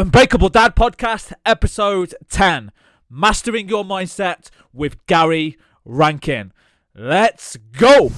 Unbreakable Dad Podcast, episode 10 Mastering Your Mindset with Gary Rankin. Let's go!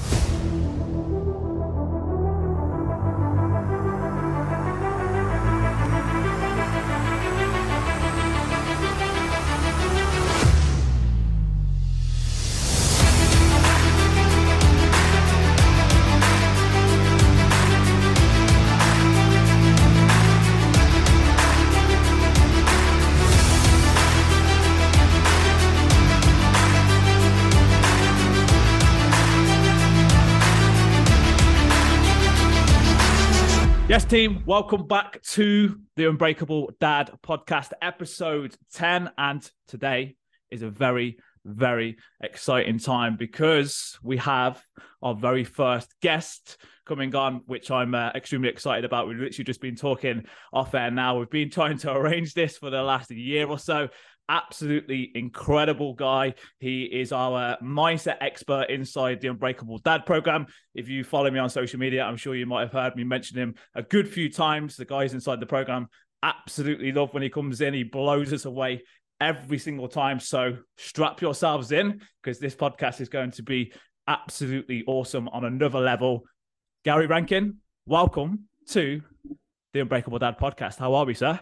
Team, welcome back to the Unbreakable Dad podcast, episode 10. And today is a very, very exciting time because we have our very first guest coming on, which I'm uh, extremely excited about. We've literally just been talking off air now. We've been trying to arrange this for the last year or so absolutely incredible guy. He is our mindset expert inside the Unbreakable Dad program. If you follow me on social media, I'm sure you might have heard me mention him a good few times. The guys inside the program absolutely love when he comes in. He blows us away every single time. So strap yourselves in because this podcast is going to be absolutely awesome on another level. Gary Rankin, welcome to the Unbreakable Dad podcast. How are we, sir?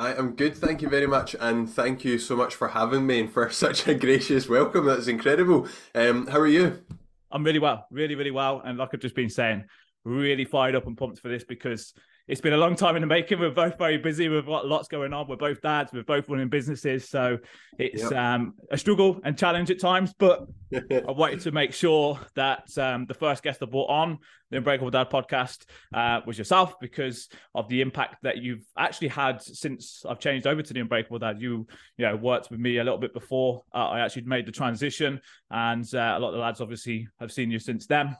I am good, thank you very much, and thank you so much for having me and for such a gracious welcome. That's incredible. Um, how are you? I'm really well, really, really well, and like I've just been saying, really fired up and pumped for this because it's been a long time in the making. We're both very busy. We've got lots going on. We're both dads. We're both running businesses. So it's yep. um, a struggle and challenge at times. But I wanted to make sure that um, the first guest I brought on the Unbreakable Dad podcast uh, was yourself because of the impact that you've actually had since I've changed over to the Unbreakable Dad. You, you know, worked with me a little bit before uh, I actually made the transition. And uh, a lot of the lads obviously have seen you since then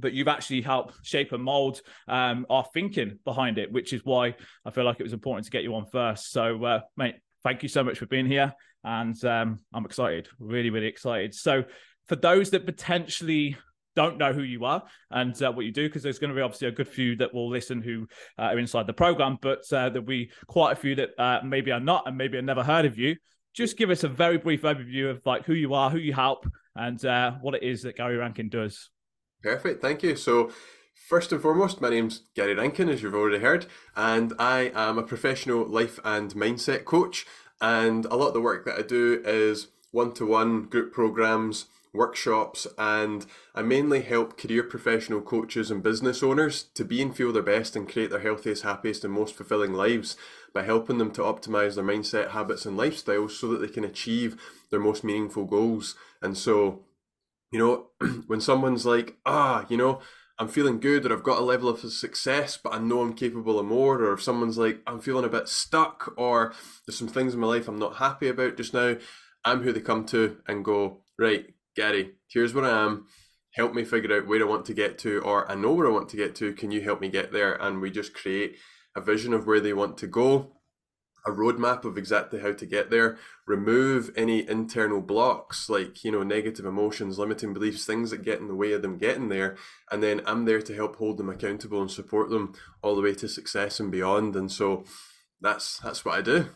but you've actually helped shape and mold um, our thinking behind it, which is why I feel like it was important to get you on first. So, uh, mate, thank you so much for being here. And um, I'm excited, really, really excited. So, for those that potentially don't know who you are and uh, what you do, because there's going to be obviously a good few that will listen who uh, are inside the program, but uh, there'll be quite a few that uh, maybe are not and maybe have never heard of you. Just give us a very brief overview of like who you are, who you help, and uh, what it is that Gary Rankin does. Perfect, thank you. So, first and foremost, my name's Gary Rankin, as you've already heard, and I am a professional life and mindset coach. And a lot of the work that I do is one to one group programs, workshops, and I mainly help career professional coaches and business owners to be and feel their best and create their healthiest, happiest, and most fulfilling lives by helping them to optimize their mindset, habits, and lifestyles so that they can achieve their most meaningful goals. And so, you know, when someone's like, ah, you know, I'm feeling good or I've got a level of success, but I know I'm capable of more, or if someone's like, I'm feeling a bit stuck, or there's some things in my life I'm not happy about just now, I'm who they come to and go, right, Gary, here's where I am. Help me figure out where I want to get to, or I know where I want to get to. Can you help me get there? And we just create a vision of where they want to go a roadmap of exactly how to get there. Remove any internal blocks like you know negative emotions limiting beliefs things that get in the way of them getting there. And then i'm there to help hold them accountable and support them all the way to success and beyond. And so that's that's what i do.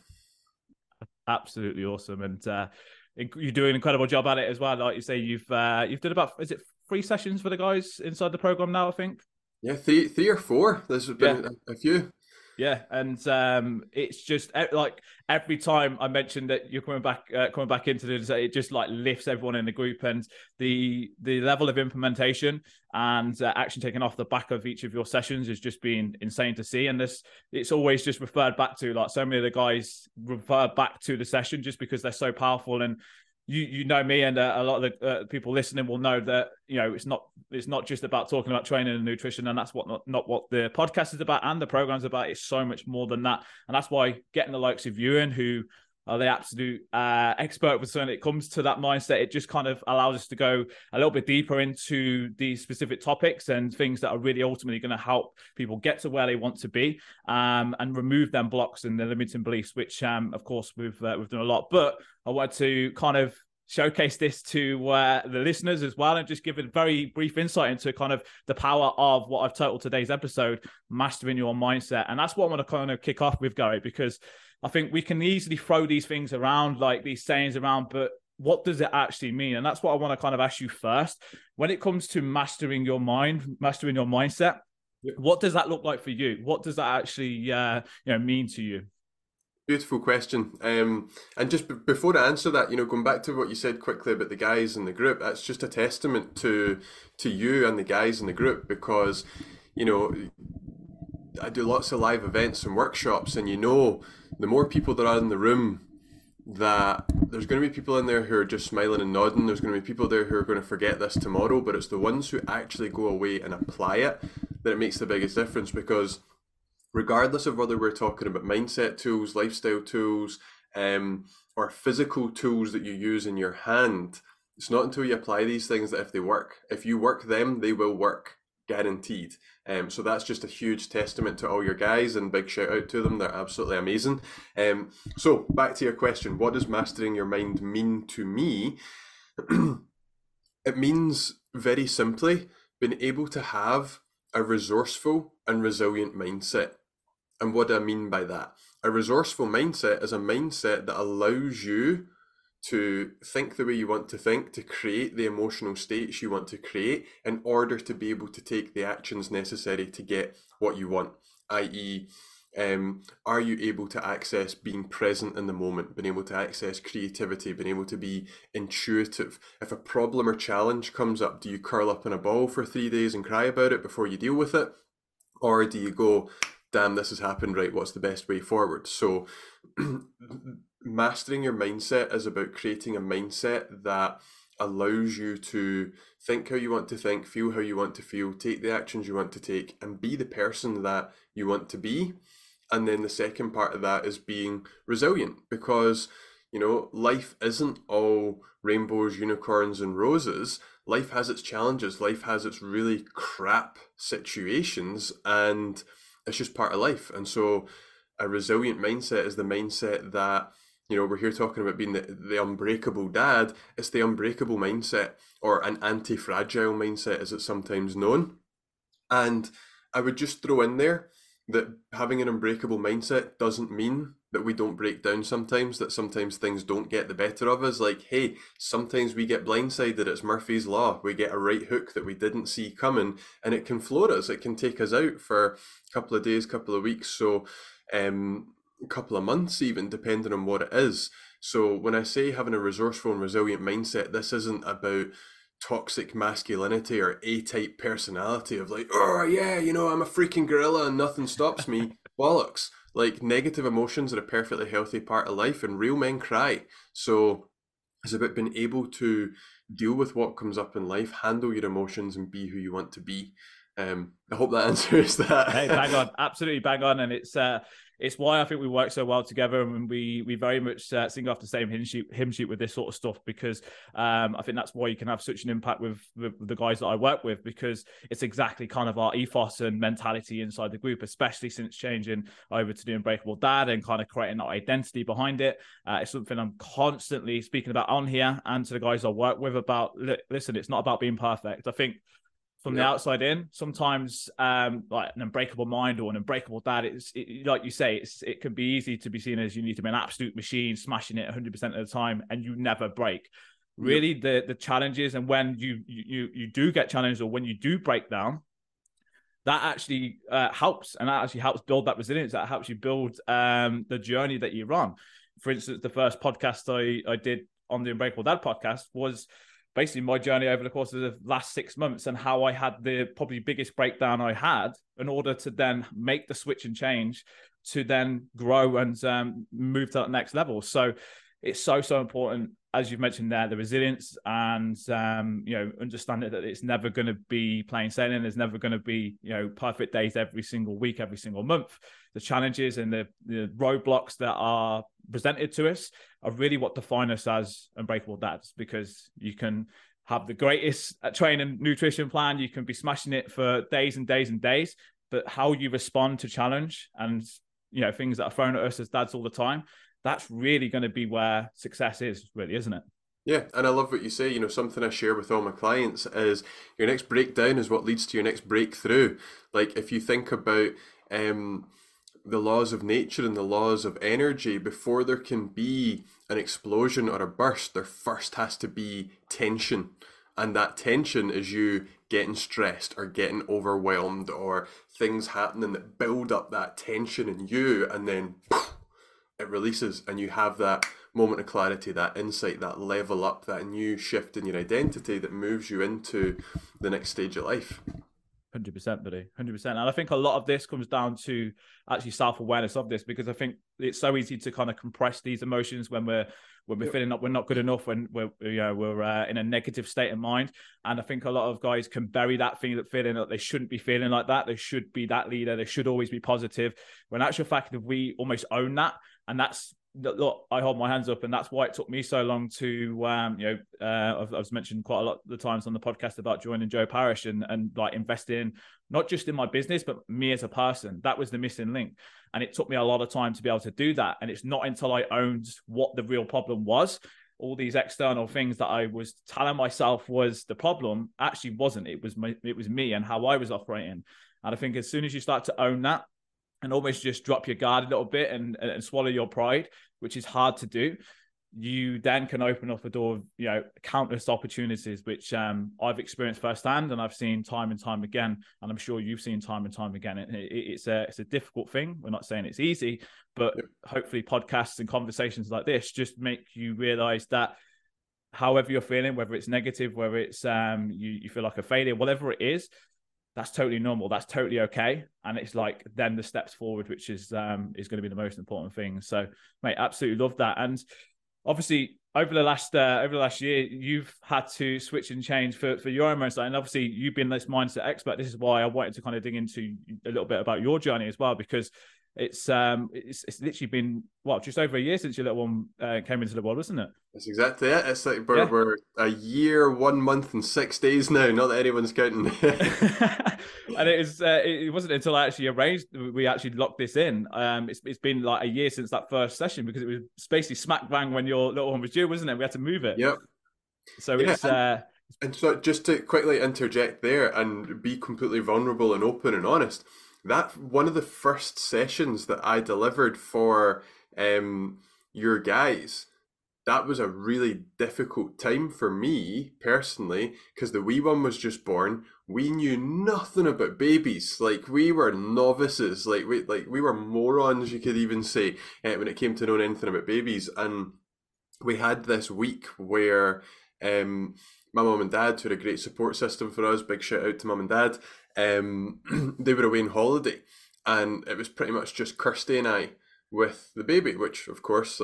Absolutely awesome. And uh, you do an incredible job at it as well. Like you say you've uh, you've done about is it three sessions for the guys inside the program now i think? Yeah three three or four. There's been yeah. a, a few yeah, and um, it's just like every time I mention that you're coming back, uh, coming back into this, it just like lifts everyone in the group, and the the level of implementation and uh, action taken off the back of each of your sessions has just been insane to see. And this, it's always just referred back to like so many of the guys refer back to the session just because they're so powerful and you you know me and uh, a lot of the uh, people listening will know that you know it's not it's not just about talking about training and nutrition and that's what not, not what the podcast is about and the program's about. It's so much more than that. And that's why getting the likes of you and who are the absolute uh, expert when it comes to that mindset. It just kind of allows us to go a little bit deeper into these specific topics and things that are really ultimately going to help people get to where they want to be um, and remove them blocks and the limiting beliefs, which um, of course we've uh, we've done a lot. But I wanted to kind of showcase this to uh, the listeners as well and just give a very brief insight into kind of the power of what I've titled today's episode, mastering your mindset. And that's what I want to kind of kick off with, Gary, because I think we can easily throw these things around, like these sayings around, but what does it actually mean? And that's what I want to kind of ask you first. When it comes to mastering your mind, mastering your mindset, what does that look like for you? What does that actually uh, you know mean to you? Beautiful question. Um, and just b- before I answer that, you know, going back to what you said quickly about the guys in the group, that's just a testament to to you and the guys in the group because, you know, I do lots of live events and workshops, and you know, the more people that are in the room, that there's going to be people in there who are just smiling and nodding. There's going to be people there who are going to forget this tomorrow, but it's the ones who actually go away and apply it that it makes the biggest difference because regardless of whether we're talking about mindset tools, lifestyle tools, um, or physical tools that you use in your hand, it's not until you apply these things that if they work. If you work them, they will work, guaranteed. Um, so that's just a huge testament to all your guys and big shout out to them. They're absolutely amazing. Um, so back to your question, what does mastering your mind mean to me? it means very simply being able to have a resourceful and resilient mindset. And what do I mean by that? A resourceful mindset is a mindset that allows you to think the way you want to think, to create the emotional states you want to create in order to be able to take the actions necessary to get what you want, i.e., um, are you able to access being present in the moment, being able to access creativity, being able to be intuitive? If a problem or challenge comes up, do you curl up in a ball for three days and cry about it before you deal with it? Or do you go, damn, this has happened, right? What's the best way forward? So, mastering your mindset is about creating a mindset that allows you to think how you want to think, feel how you want to feel, take the actions you want to take, and be the person that you want to be. And then the second part of that is being resilient because, you know, life isn't all rainbows, unicorns, and roses. Life has its challenges, life has its really crap situations, and it's just part of life. And so, a resilient mindset is the mindset that you know, we're here talking about being the, the unbreakable dad. It's the unbreakable mindset or an anti fragile mindset, as it's sometimes known. And I would just throw in there that having an unbreakable mindset doesn't mean that we don't break down sometimes, that sometimes things don't get the better of us. Like, hey, sometimes we get blindsided. It's Murphy's Law. We get a right hook that we didn't see coming, and it can floor us. It can take us out for a couple of days, couple of weeks. So, um, a couple of months, even depending on what it is. So when I say having a resourceful and resilient mindset, this isn't about toxic masculinity or A type personality of like, oh yeah, you know, I'm a freaking gorilla and nothing stops me. Bollocks. Like negative emotions are a perfectly healthy part of life and real men cry. So it's about being able to deal with what comes up in life, handle your emotions and be who you want to be. Um, I hope that answers that. hey, bang on, absolutely bang on, and it's uh, it's why I think we work so well together, and we we very much uh, sing off the same hymn sheet, hymn sheet with this sort of stuff because um, I think that's why you can have such an impact with, with, the guys that I work with because it's exactly kind of our ethos and mentality inside the group, especially since changing over to the Unbreakable Dad and kind of creating that identity behind it. Uh, it's something I'm constantly speaking about on here and to the guys I work with about. Listen, it's not about being perfect. I think from yeah. the outside in. Sometimes, um, like an unbreakable mind or an unbreakable dad, it's it, like you say, it's it can be easy to be seen as you need to be an absolute machine, smashing it 100 percent of the time, and you never break. Really, the the challenges and when you you you do get challenged or when you do break down, that actually uh, helps, and that actually helps build that resilience. That helps you build um, the journey that you run. For instance, the first podcast I I did on the Unbreakable Dad podcast was basically my journey over the course of the last six months and how I had the probably biggest breakdown I had in order to then make the switch and change to then grow and um, move to that next level. So it's so so important as you've mentioned there the resilience and um, you know understanding that it's never going to be plain sailing there's never going to be you know perfect days every single week every single month the challenges and the, the roadblocks that are presented to us are really what define us as unbreakable dads because you can have the greatest uh, training nutrition plan you can be smashing it for days and days and days but how you respond to challenge and you know things that are thrown at us as dads all the time that's really going to be where success is really isn't it Yeah, and I love what you say. You know, something I share with all my clients is your next breakdown is what leads to your next breakthrough. Like if you think about um, the laws of nature and the laws of energy, before there can be an explosion or a burst, there first has to be tension. And that tension is you getting stressed or getting overwhelmed or things happening that build up that tension in you and then poof, it releases and you have that moment of clarity, that insight, that level up, that new shift in your identity that moves you into the next stage of life. Hundred percent, buddy. Hundred percent. And I think a lot of this comes down to actually self awareness of this because I think it's so easy to kind of compress these emotions when we're when we're feeling like we're not good enough, when we're you know we're uh, in a negative state of mind. And I think a lot of guys can bury that feeling, that feeling that they shouldn't be feeling like that. They should be that leader. They should always be positive. When actual fact, if we almost own that, and that's look, I hold my hands up, and that's why it took me so long to, um, you know, uh, I've, I've, mentioned quite a lot of the times on the podcast about joining Joe Parish and and like investing not just in my business but me as a person. That was the missing link, and it took me a lot of time to be able to do that. And it's not until I owned what the real problem was. All these external things that I was telling myself was the problem actually wasn't. It was my, it was me and how I was operating. And I think as soon as you start to own that, and almost just drop your guard a little bit and, and swallow your pride, which is hard to do, you then can open up a door of you know countless opportunities, which um, I've experienced firsthand and I've seen time and time again, and I'm sure you've seen time and time again. It, it, it's a it's a difficult thing. We're not saying it's easy, but hopefully podcasts and conversations like this just make you realize that however you're feeling, whether it's negative, whether it's um, you, you feel like a failure, whatever it is, that's totally normal. That's totally okay. And it's like then the steps forward, which is um is going to be the most important thing. So, mate, absolutely love that. And obviously, over the last uh, over the last year, you've had to switch and change for for your own mindset. And obviously, you've been this mindset expert. This is why I wanted to kind of dig into a little bit about your journey as well, because it's um it's, it's literally been what just over a year since your little one uh, came into the world, wasn't it? That's exactly it. It's like we're, yeah. we're a year, one month, and six days now. Not that anyone's counting. and it was uh, it wasn't until I actually arranged we actually locked this in. Um, it's it's been like a year since that first session because it was basically smack bang when your little one was due, wasn't it? We had to move it. Yep. So yeah, it's. uh and so just to quickly interject there and be completely vulnerable and open and honest that one of the first sessions that I delivered for um, your guys, that was a really difficult time for me personally because the wee one was just born. We knew nothing about babies. Like we were novices. Like we like we were morons. You could even say uh, when it came to knowing anything about babies. And we had this week where um, my mum and dad, had a great support system for us, big shout out to mum and dad, um, they were away on holiday, and it was pretty much just Kirsty and I with the baby. Which, of course,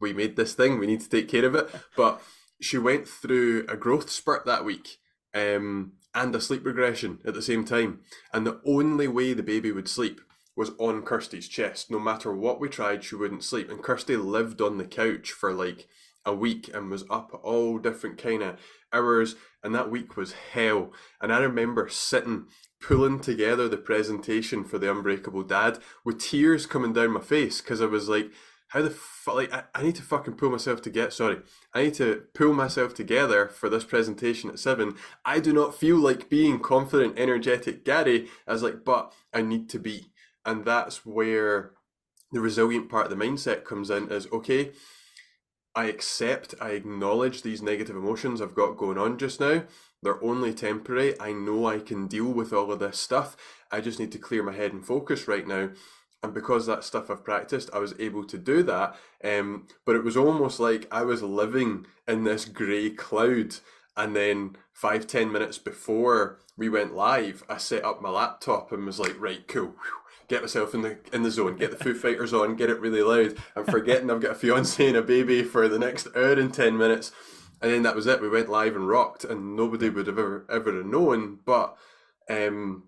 we made this thing. We need to take care of it. But she went through a growth spurt that week. Um, and a sleep regression at the same time. And the only way the baby would sleep was on Kirsty's chest. No matter what we tried, she wouldn't sleep. And Kirsty lived on the couch for like a week and was up all different kind of hours and that week was hell. And i remember sitting pulling together the presentation for the unbreakable dad with tears coming down my face because i was like how the fuck like I, I need to fucking pull myself to get sorry i need to pull myself together for this presentation at seven. I do not feel like being confident energetic gary. I was like but i need to be. And that's where the resilient part of the mindset comes in is okay I accept, I acknowledge these negative emotions I've got going on just now. They're only temporary. I know I can deal with all of this stuff. I just need to clear my head and focus right now. And because that stuff I've practiced, I was able to do that. Um, but it was almost like I was living in this grey cloud. And then five, ten minutes before we went live, I set up my laptop and was like, right, cool. Whew get myself in the in the zone, get the Foo Fighters on, get it really loud. I'm forgetting I've got a fiance and a baby for the next hour and ten minutes, and then that was it. We went live and rocked, and nobody would have ever ever known. But um,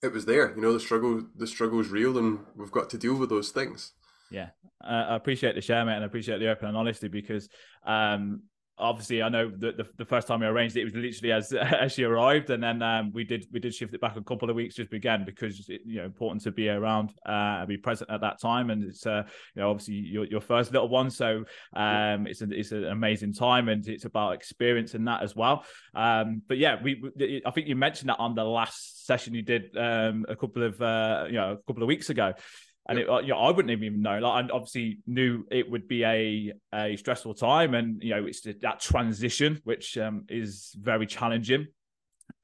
it was there. You know, the struggle the struggle is real, and we've got to deal with those things. Yeah, uh, I appreciate the share, mate, and I appreciate the open and honesty because um, obviously I know that the, the first time we arranged it, it was literally as as she arrived, and then um, we did we did shift it back a couple of weeks just again because it, you know important to be around uh, be present at that time, and it's uh, you know obviously your, your first little one, so um, it's a, it's an amazing time, and it's about experience in that as well. Um, but yeah, we, we I think you mentioned that on the last session you did um, a couple of uh, you know a couple of weeks ago and yep. it, you know, I wouldn't even know. Like, I obviously knew it would be a a stressful time, and you know, it's that transition which um, is very challenging.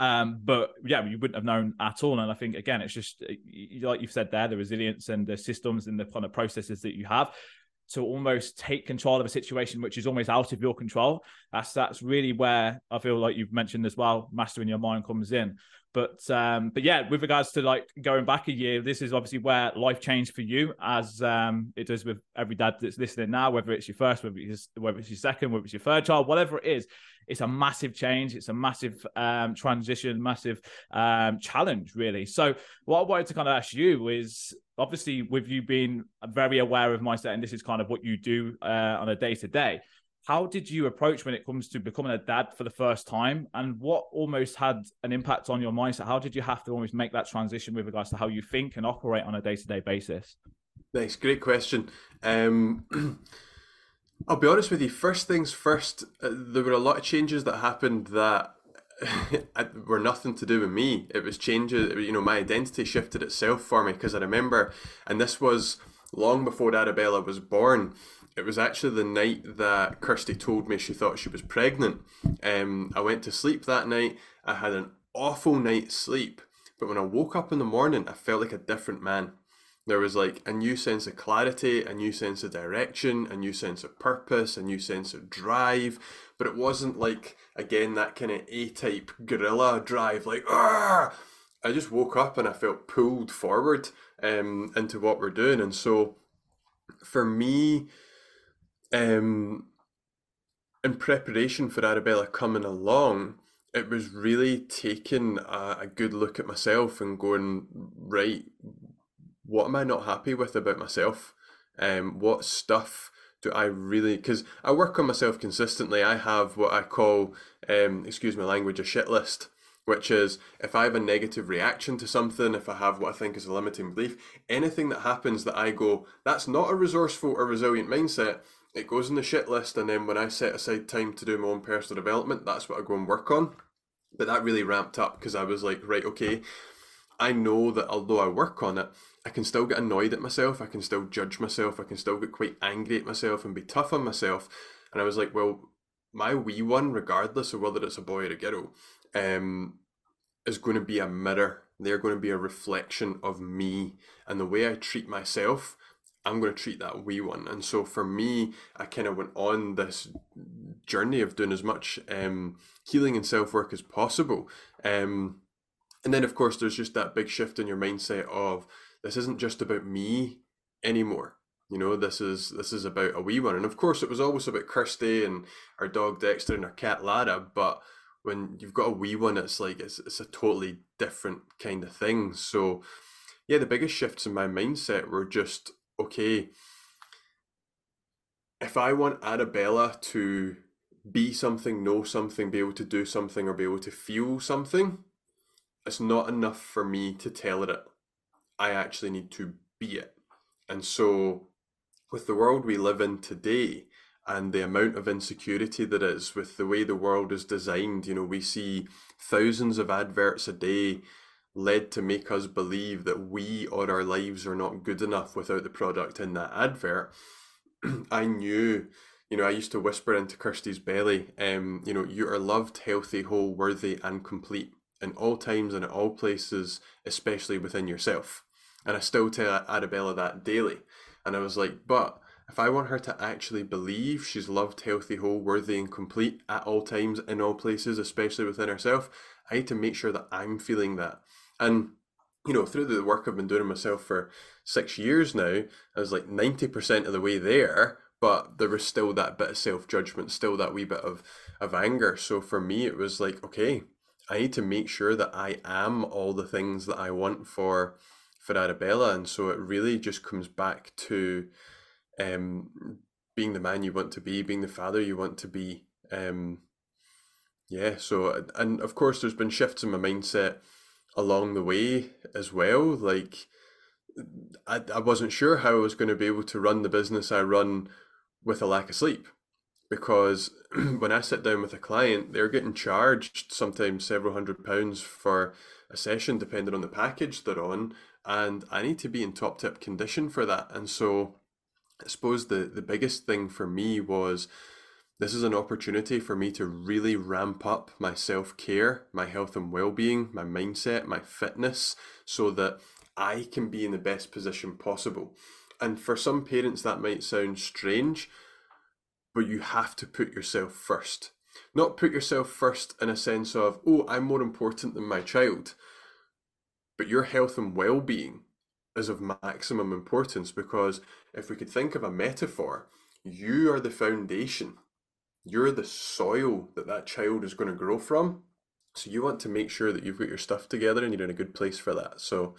Um, but yeah, you wouldn't have known at all. And I think again, it's just like you've said there, the resilience and the systems and the kind of processes that you have to almost take control of a situation which is almost out of your control. That's that's really where I feel like you've mentioned as well, mastering your mind comes in. But um, but yeah, with regards to like going back a year, this is obviously where life changed for you, as um, it does with every dad that's listening now. Whether it's your first, whether it's whether it's your second, whether it's your third child, whatever it is, it's a massive change. It's a massive um, transition, massive um, challenge, really. So what I wanted to kind of ask you is obviously with you being very aware of mindset, and this is kind of what you do uh, on a day to day how did you approach when it comes to becoming a dad for the first time? And what almost had an impact on your mindset? How did you have to almost make that transition with regards to how you think and operate on a day-to-day basis? Nice great question. Um, i'll be honest with you. First things first uh, there were a lot of changes that happened that were nothing to do with me. It was changes you know my identity shifted itself for me because i remember and this was long before arabella was born it was actually the night that Kirsty told me she thought she was pregnant. Um, I went to sleep that night. I had an awful night's sleep, but when I woke up in the morning, I felt like a different man. There was like a new sense of clarity, a new sense of direction, a new sense of purpose, a new sense of drive. But it wasn't like, again, that kind of A type gorilla drive, like, Arr! I just woke up and I felt pulled forward um, into what we're doing. And so for me, um, in preparation for Arabella coming along, it was really taking a, a, good look at myself and going, right, what am I not happy with about myself? Um, what stuff do I really, because I work on myself consistently. I have what I call, um, excuse my language, a shit list, which is if I have a negative reaction to something, if I have what I think is a limiting belief, anything that happens that I go, that's not a resourceful or resilient mindset, it goes in the shit list, and then when I set aside time to do my own personal development, that's what I go and work on. But that really ramped up because I was like, right, okay, I know that although I work on it, I can still get annoyed at myself, I can still judge myself, I can still get quite angry at myself and be tough on myself. And I was like, well, my wee one, regardless of whether it's a boy or a girl, um, is going to be a mirror. They're going to be a reflection of me and the way I treat myself I'm going to treat that wee one. And so for me, I kind of went on this journey of doing as much um, healing and self work as possible. Um, and then, of course, there's just that big shift in your mindset of this isn't just about me anymore. You know, this is this is about a wee one. And of course, it was always about Kirsty and our dog Dexter and our cat Lara. But when you've got a wee one, it's like it's, it's a totally different kind of thing. So, yeah, the biggest shifts in my mindset were just okay, if I want Arabella to be something, know something, be able to do something, or be able to feel something, it's not enough for me to tell her it. I actually need to be it. And so, with the world we live in today, and the amount of insecurity that is with the way the world is designed, you know, we see thousands of adverts a day led to make us believe that we or our lives are not good enough without the product in that advert, I knew, you know, I used to whisper into Kirsty's belly, um, you know, you are loved, healthy, whole, worthy, and complete in all times and at all places, especially within yourself. And I still tell Arabella that daily. And I was like, but if I want her to actually believe she's loved, healthy, whole, worthy, and complete at all times, in all places, especially within herself, I need to make sure that I'm feeling that. And you know, through the work I've been doing myself for six years now, I was like ninety percent of the way there, but there was still that bit of self judgment, still that wee bit of of anger. So for me, it was like, okay, I need to make sure that I am all the things that I want for for Arabella, and so it really just comes back to um, being the man you want to be, being the father you want to be, Um, yeah, so and of course, there's been shifts in my mindset along the way as well. Like, I, I wasn't sure how I was going to be able to run the business I run with a lack of sleep because when I sit down with a client, they're getting charged sometimes several hundred pounds for a session, depending on the package they're on, and I need to be in top tip condition for that. And so, I suppose the the biggest thing for me was this is an opportunity for me to really ramp up my self care, my health and well being, my mindset, my fitness, so that I can be in the best position possible. And for some parents, that might sound strange but you have to put yourself first. Not put yourself first in a sense of, oh, I'm more important than my child, but your health and well being is of maximum importance because if we could think of a metaphor, you are the foundation, you're the soil that that child is going to grow from. So you want to make sure that you've got your stuff together and you're in a good place for that. So,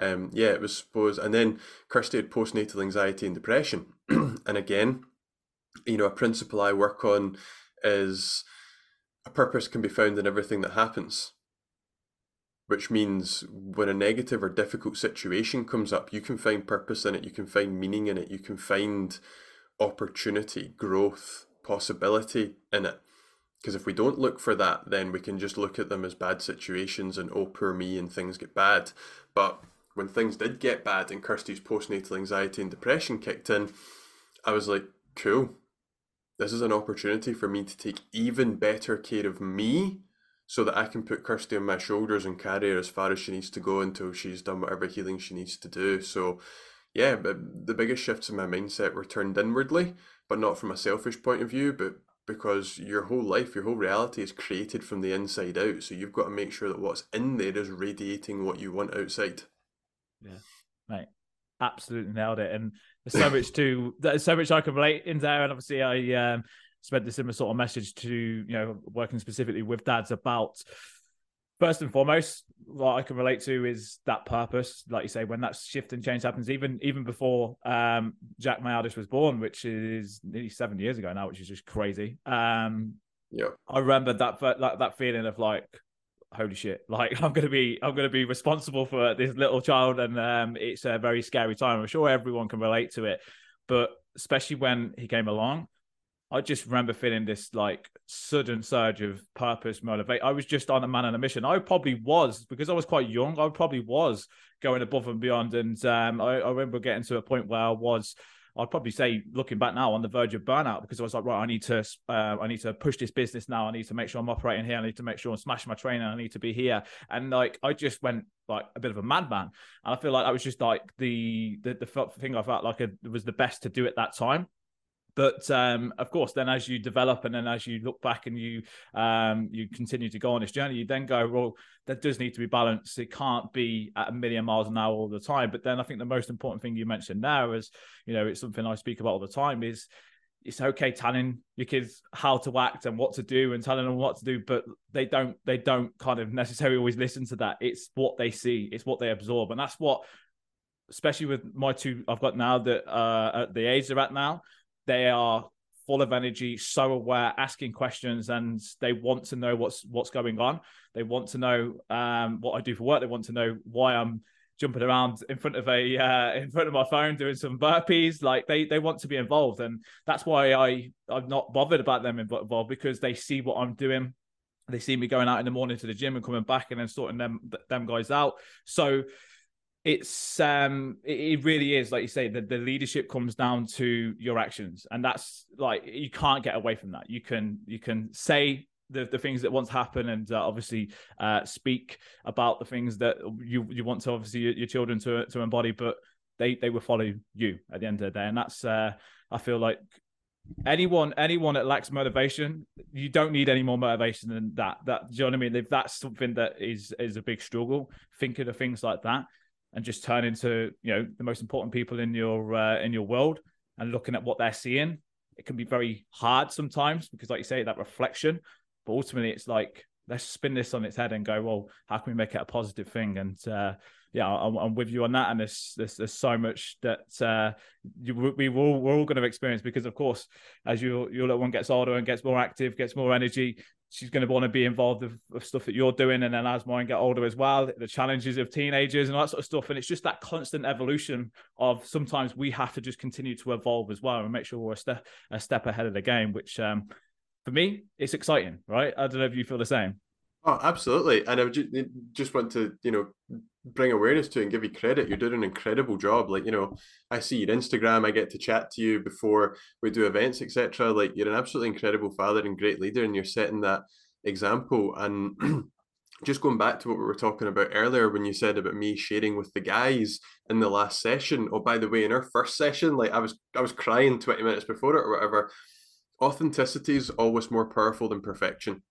um, yeah, it was suppose, and then Kirsty had postnatal anxiety and depression, and again, you know, a principle I work on is a purpose can be found in everything that happens. Which means when a negative or difficult situation comes up, you can find purpose in it, you can find meaning in it, you can find opportunity, growth, possibility in it. Because if we don't look for that, then we can just look at them as bad situations and oh, poor me, and things get bad. But when things did get bad and Kirsty's postnatal anxiety and depression kicked in, I was like, cool, this is an opportunity for me to take even better care of me so that I can put Kirsty on my shoulders and carry her as far as she needs to go until she's done whatever healing she needs to do. So, yeah, but the biggest shifts in my mindset were turned inwardly, but not from a selfish point of view, but because your whole life, your whole reality is created from the inside out. So you've got to make sure that what's in there is radiating what you want outside. Yeah, right absolutely nailed it. And there's so much to there's so much I can relate in there. And obviously, I um, spent the similar sort of message to you know working specifically with dads about first and foremost what I can relate to is that purpose. Like you say, when that shift and change happens, even even before um, Jack my eldest was born, which is nearly seven years ago now, which is just crazy. Um, yeah, I remember that that that feeling of like holy shit like i'm gonna be i'm gonna be responsible for this little child and um, it's a very scary time i'm sure everyone can relate to it but especially when he came along i just remember feeling this like sudden surge of purpose motivate i was just on a man on a mission i probably was because i was quite young i probably was going above and beyond and um, I, I remember getting to a point where i was I'd probably say, looking back now, on the verge of burnout because I was like, right, I need to, uh, I need to push this business now. I need to make sure I'm operating here. I need to make sure I'm smashing my training. I need to be here. And like, I just went like a bit of a madman. And I feel like that was just like the the, the thing I felt like it was the best to do at that time but um, of course then as you develop and then as you look back and you um, you continue to go on this journey you then go well there does need to be balance it can't be at a million miles an hour all the time. But then i think the most important thing you mentioned now is you know it's something i speak about all the time is it's okay telling your kids how to act and what to do and telling them what to do but they don't they don't kind of necessarily always listen to that. It's what they see. It's what they absorb. And that's what especially with my two i've got now that uh at the age they're at now they are full of energy, so aware, asking questions, and they want to know what's what's going on. They want to know um, what I do for work. They want to know why I'm jumping around in front of a uh, in front of my phone doing some burpees. Like they they want to be involved, and that's why I I'm not bothered about them involved because they see what I'm doing. They see me going out in the morning to the gym and coming back and then sorting them them guys out. So it's um it, really is like you say the, the leadership comes down to your actions and that's like you can't get away from that. You can you can say the, the things that to happen and uh, obviously uh, speak about the things that you you want to obviously your, your, children to to embody but they they will follow you at the end of the day. And that's uh, i feel like anyone anyone that lacks motivation you don't need any more motivation than that. That do you know what i mean? If that's something that is is a big struggle thinking of things like that and just turn into you know the most important people in your uh, in your world and looking at what they're seeing it can be very hard sometimes because like you say that reflection but ultimately it's like let's spin this on its head and go well how can we make it a positive thing and uh, yeah, I'm, I'm, with you on that. And there's there's, there's so much that uh, you, we will we're all going to experience because, of course, as your your little one gets older and gets more active, gets more energy, she's going to want to be involved with, with, stuff that you're doing and then as mine get older as well the challenges of teenagers and all that sort of stuff and it's just that constant evolution of sometimes we have to just continue to evolve as well and make sure we're a step a step ahead of the game which um, for me it's exciting right? I don't know if you feel the same. Oh absolutely. And i just, just want to you know bring awareness to and give you credit. You're doing an incredible job. Like you know i see your instagram i get to chat to you before we do events etc like you're an absolutely incredible father and great leader and you're setting that example. And just going back to what we were talking about earlier when you said about me sharing with the guys in the last session. Oh by the way in our first session like i was i was crying 20 minutes before it or whatever. Authenticity is always more powerful than perfection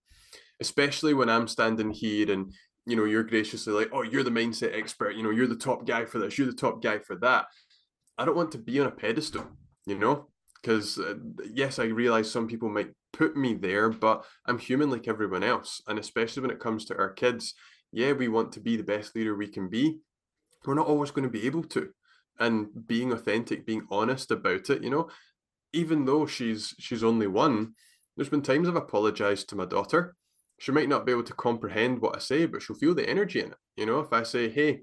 especially when i'm standing here and you know, you're graciously like, oh, you're the mindset expert, you know, you're the top guy for this, you're the top guy for that. I don't want to be on a pedestal, you know, because uh, yes, I realize some people might put me there, but I'm human like everyone else. And especially when it comes to our kids, yeah, we want to be the best leader we can be. We're not always going to be able to. And being authentic, being honest about it, you know, even though she's she's only one, there's been times I've apologized to my daughter she might not be able to comprehend what I say, but she'll feel the energy in it. You know, if I say, "Hey,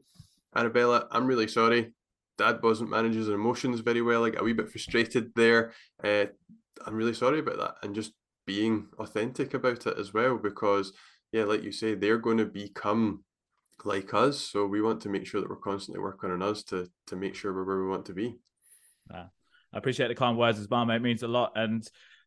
Arabella, I'm really sorry, Dad wasn't managing his emotions very well. I got a wee bit frustrated there. Uh, I'm really sorry about that," and just being authentic about it as well, because yeah, like you say, they're going to become like us. So we want to make sure that we're constantly working on us to to make sure we're where we want to be. Yeah. I appreciate the kind words as well, mate. It means a lot. And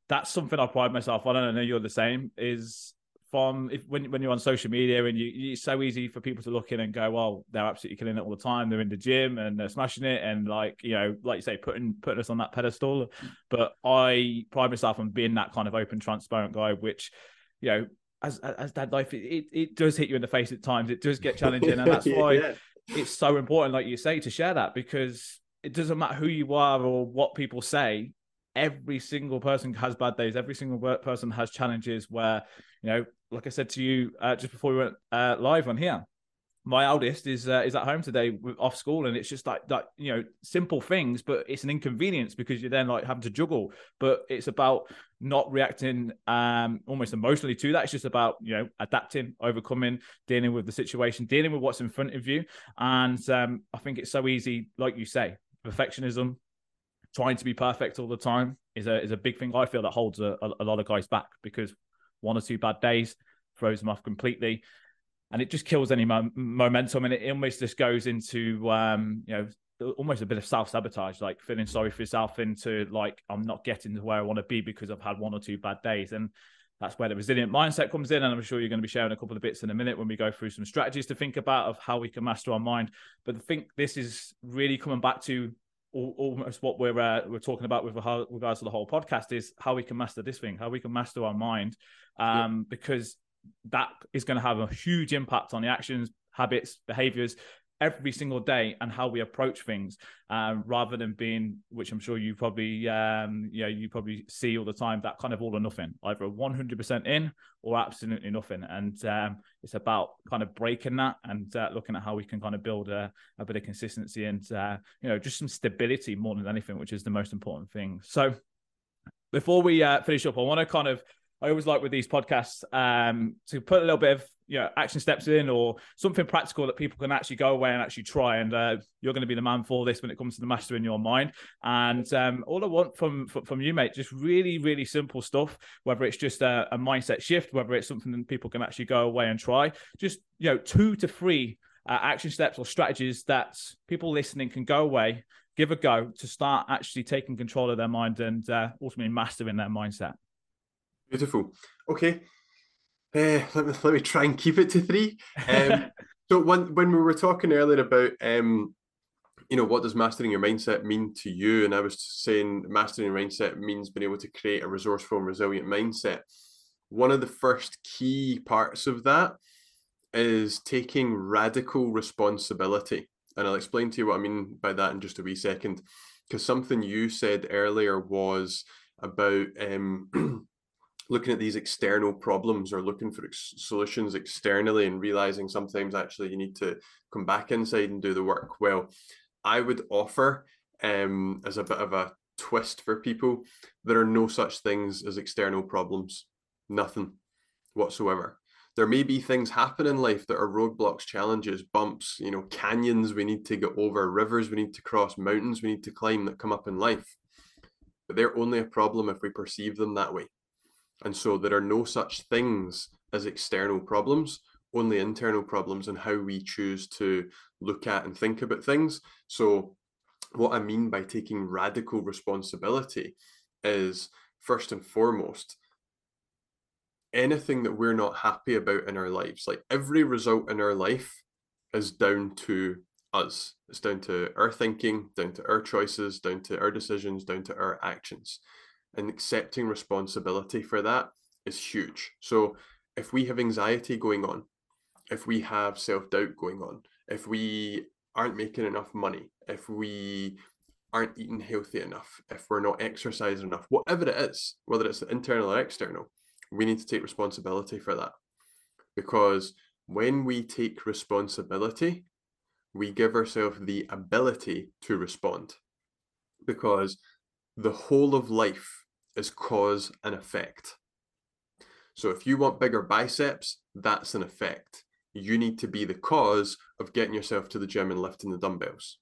that's something I pride myself on. And I know you're the same, is from if when when you're on social media and you it's so easy for people to look in and go, well, they're absolutely killing it all the time. They're in the gym and they're smashing it and like you know, like you say, putting putting us on that pedestal. But I pride myself on being that kind of open, transparent guy, which you know, as as dad life, it, it does hit you in the face at times. It does get challenging, and that's why yeah. it's so important, like you say, to share that because it doesn't matter who you are or what people say every single person has bad days. Every single person has challenges where, you know, like I said to you uh, just before we went uh, live on here, my eldest is uh, is at home today off school, and it's just like that, you know, simple things, but it's an inconvenience because you're then like having to juggle. But it's about not reacting um almost emotionally to that. It's just about you know adapting, overcoming, dealing with the situation, dealing with what's in front of you. And um, I think it's so easy, like you say, perfectionism, trying to be perfect all the time is a is a big thing. I feel that holds a, a, lot of guys back because one or two bad days throws them off completely, and it just kills any mo- momentum. And it almost just goes into um, you know almost a bit of self sabotage, like feeling sorry for yourself into like I'm not getting to where I want to be because I've had one or two bad days and. That's where the resilient mindset comes in, and I'm sure you're going to be sharing a couple of bits in a minute when we go through some strategies to think about of how we can master our mind. But I think this is really coming back to almost what we're uh, we're talking about with regards to the whole podcast is how we can master this thing, how we can master our mind, um, yeah. because that is going to have a huge impact on the actions, habits, behaviors, every single day and how we approach things um, rather than being which i'm sure you probably um, you know you probably see all the time that kind of all or nothing either 100% in or absolutely nothing. And um, it's about kind of breaking that and uh, looking at how we can kind of build a, a bit of consistency and uh, you know just some stability more than anything which is the most important thing. So before we uh, finish up i want to kind of I always like with these podcasts um, to put a little bit of you know action steps in or something practical that people can actually go away and actually try. And uh, you're going to be the man for this when it comes to the master in your mind. And um, all I want from, from, you, mate, just really really simple stuff. Whether it's just a, a, mindset shift, whether it's something that people can actually go away and try. Just you know two to three uh, action steps or strategies that people listening can go away. Give a go to start actually taking control of their mind and uh, ultimately mastering their mindset. Beautiful. Okay. Uh, let me let me try and keep it to three. Um, so when when we were talking earlier about um, you know, what does mastering your mindset mean to you? And I was saying mastering your mindset means being able to create a resourceful and resilient mindset. One of the first key parts of that is taking radical responsibility. And I'll explain to you what I mean by that in just a wee second. Because something you said earlier was about um looking at these external problems or looking for ex- solutions externally and realizing sometimes actually you need to come back inside and do the work. Well, I would offer um, as a bit of a twist for people, there are no such things as external problems. Nothing whatsoever. There may be things happen in life that are roadblocks, challenges, bumps, you know, canyons we need to get over, rivers we need to cross, mountains we need to climb that come up in life. But they're only a problem if we perceive them that way. And so there are no such things as external problems, only internal problems and how we choose to look at and think about things. So, what I mean by taking radical responsibility is first and foremost, anything that we're not happy about in our lives, like every result in our life is down to us. It's down to our thinking, down to our choices, down to our decisions, down to our actions and accepting responsibility for that is huge. So if we have anxiety going on, if we have self doubt going on, if we aren't making enough money, if we aren't eating healthy enough, if we're not exercising enough, whatever it is, whether it's internal or external, we need to take responsibility for that. Because when we take responsibility, we give ourselves the ability to respond. Because the whole of life is cause and effect. So if you want bigger biceps, that's an effect. You need to be the cause of getting yourself to the gym and lifting the dumbbells.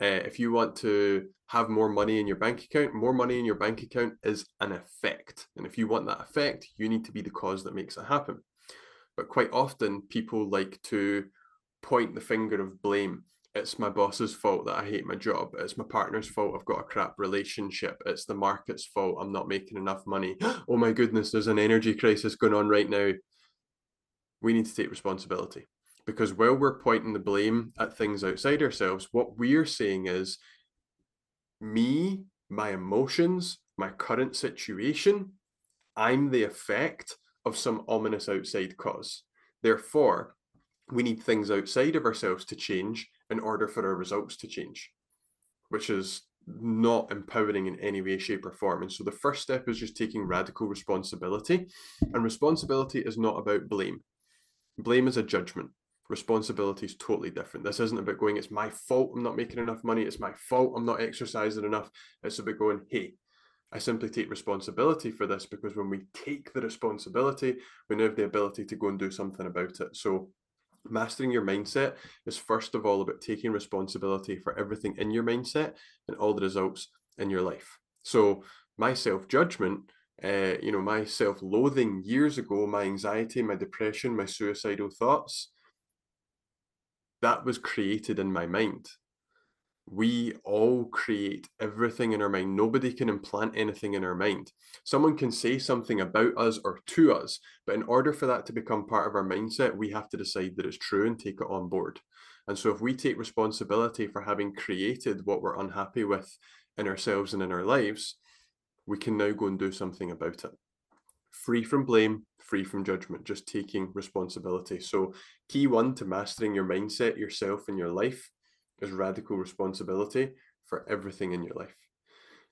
Uh, if you want to have more money in your bank account, more money in your bank account is an effect. And if you want that effect, you need to be the cause that makes it happen. But quite often, people like to point the finger of blame it's my boss's fault that I hate my job. It's my partner's fault I've got a crap relationship. It's the market's fault I'm not making enough money. oh my goodness, there's an energy crisis going on right now. We need to take responsibility because while we're pointing the blame at things outside ourselves, what we're saying is me, my emotions, my current situation, I'm the effect of some ominous outside cause. Therefore, we need things outside of ourselves to change in order for our results to change, which is not empowering in any way, shape, or form. And so the first step is just taking radical responsibility. And responsibility is not about blame. Blame is a judgment. Responsibility is totally different. This isn't about going, it's my fault I'm not making enough money. It's my fault I'm not exercising enough. It's about going, hey, I simply take responsibility for this because when we take the responsibility, we now have the ability to go and do something about it. So mastering your mindset is first of all about taking responsibility for everything in your mindset and all the results in your life. So my self judgment, uh, you know, my self loathing years ago, my anxiety, my depression, my suicidal thoughts, that was created in my mind we all create everything in our mind. Nobody can implant anything in our mind. Someone can say something about us or to us, but in order for that to become part of our mindset, we have to decide that it's true and take it on board. And so, if we take responsibility for having created what we're unhappy with in ourselves and in our lives, we can now go and do something about it. Free from blame, free from judgment, just taking responsibility. So, key one to mastering your mindset, yourself, and your life is radical responsibility for everything in your life.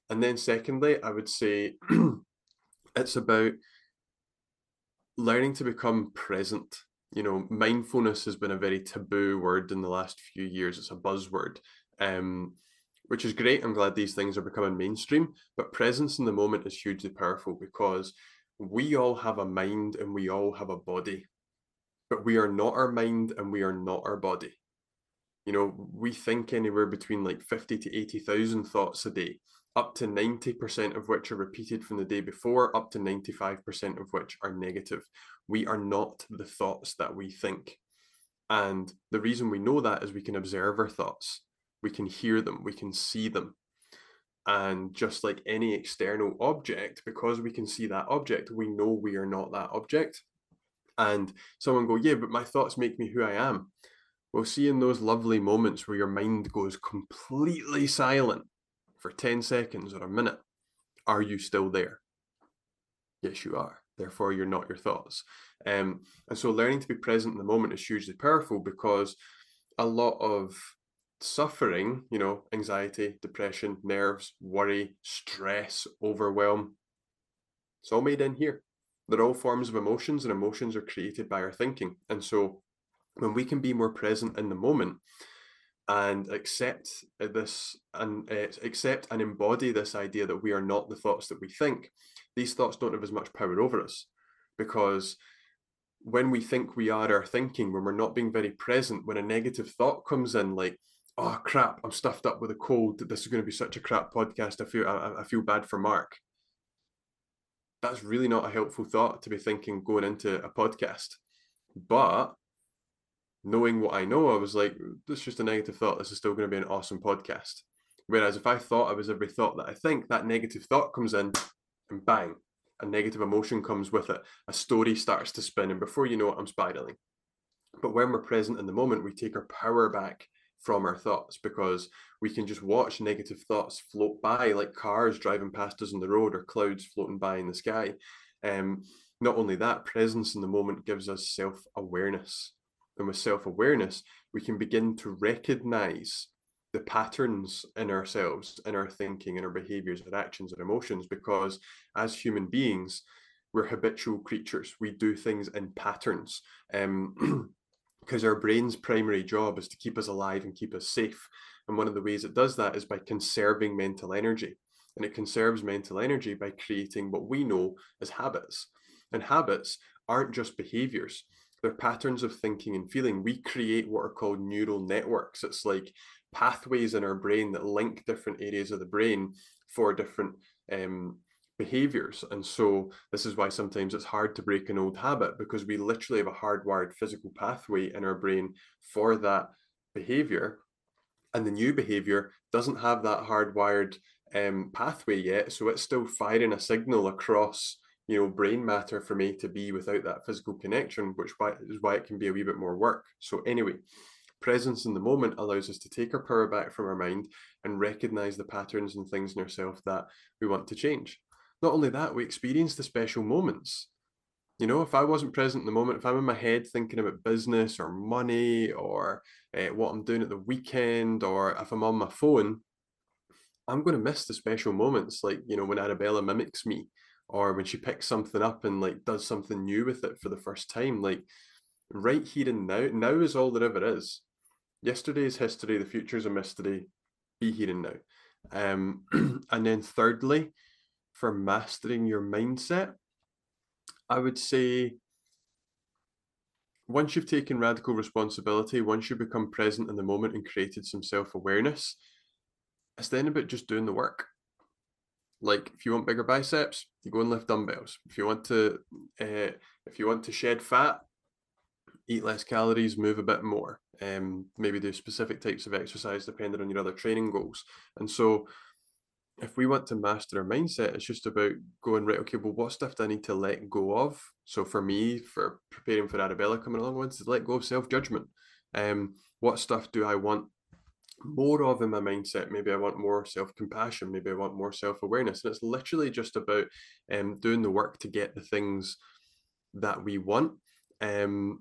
And then, secondly, I would say it's about learning to become present. You know, mindfulness has been a very taboo word in the last few years. It's a buzzword, um, which is great. I'm glad these things are becoming mainstream. But presence in the moment is hugely powerful because we all have a mind and we all have a body, but we are not our mind and we are not our body. You know, we think anywhere between like 50 to 80,000 thoughts a day, up to 90% of which are repeated from the day before, up to 95% of which are negative. We are not the thoughts that we think. And the reason we know that is we can observe our thoughts, we can hear them, we can see them. And just like any external object, because we can see that object, we know we are not that object. And someone go, yeah, but my thoughts make me who I am. We'll see in those lovely moments where your mind goes completely silent for 10 seconds or a minute. Are you still there? Yes, you are. Therefore, you're not your thoughts. Um, and so, learning to be present in the moment is hugely powerful because a lot of suffering, you know, anxiety, depression, nerves, worry, stress, overwhelm, It's all made in here. They're all forms of emotions, and emotions are created by our thinking. And so, when we can be more present in the moment and accept this and uh, accept and embody this idea that we are not the thoughts that we think, these thoughts don't have as much power over us because when we think we are our thinking, when we're not being very present, when a negative thought comes in, like, oh crap, I'm stuffed up with a cold. This is going to be such a crap podcast. I feel I, I feel bad for Mark. That's really not a helpful thought to be thinking going into a podcast. But knowing what I know, I was like, this is just a negative thought. This is still going to be an awesome podcast. Whereas if I thought I was every thought that I think, that negative thought comes in and bang, a negative emotion comes with it. A story starts to spin, and before you know it, I'm spiraling. But when we're present in the moment, we take our power back from our thoughts because we can just watch negative thoughts float by like cars driving past us on the road or clouds floating by in the sky. Um, not only that, presence in the moment gives us self awareness. And with self awareness, we can begin to recognize the patterns in ourselves, in our thinking, in our behaviors, our actions, our emotions, because as human beings, we're habitual creatures. We do things in patterns. Um, because our brain's primary job is to keep us alive and keep us safe. And one of the ways it does that is by conserving mental energy. And it conserves mental energy by creating what we know as habits. And habits aren't just behaviors, they're patterns of thinking and feeling. We create what are called neural networks. It's like pathways in our brain that link different areas of the brain for different um, behaviors. And so this is why sometimes it's hard to break an old habit because we literally have a hardwired physical pathway in our brain for that behavior. And the new behavior doesn't have that hardwired um, pathway yet. So it's still firing a signal across you know brain matter for me to be without that physical connection, which is why it can be a wee bit more work. So anyway, presence in the moment allows us to take our power back from our mind and recognize the patterns and things in ourselves that we want to change. Not only that, we experience the special moments. You know, if I wasn't present in the moment, if I'm in my head thinking about business or money or uh, what I'm doing at the weekend, or if I'm on my phone, I'm going to miss the special moments, like you know when Arabella mimics me, or when she picks something up and like does something new with it for the first time. Like right here and now, now is all there ever is yesterday is history, the future is a mystery. Be here and now. Um, and then thirdly, for mastering your mindset, I would say once you've taken radical responsibility, once you become present in the moment and created some self awareness, it's then about just doing the work. Like if you want bigger biceps, you go and lift dumbbells. If you want to, uh, if you want to shed fat, eat less calories, move a bit more um, maybe do specific types of exercise depending on your other training goals. And so, if we want to master our mindset, it's just about going right. Okay, well, what stuff do I need to let go of? So for me, for preparing for Arabella coming along, want to let go of self judgment. Um, what stuff do I want more of in my mindset? Maybe I want more self compassion. Maybe I want more self awareness. And it's literally just about um, doing the work to get the things that we want. Um,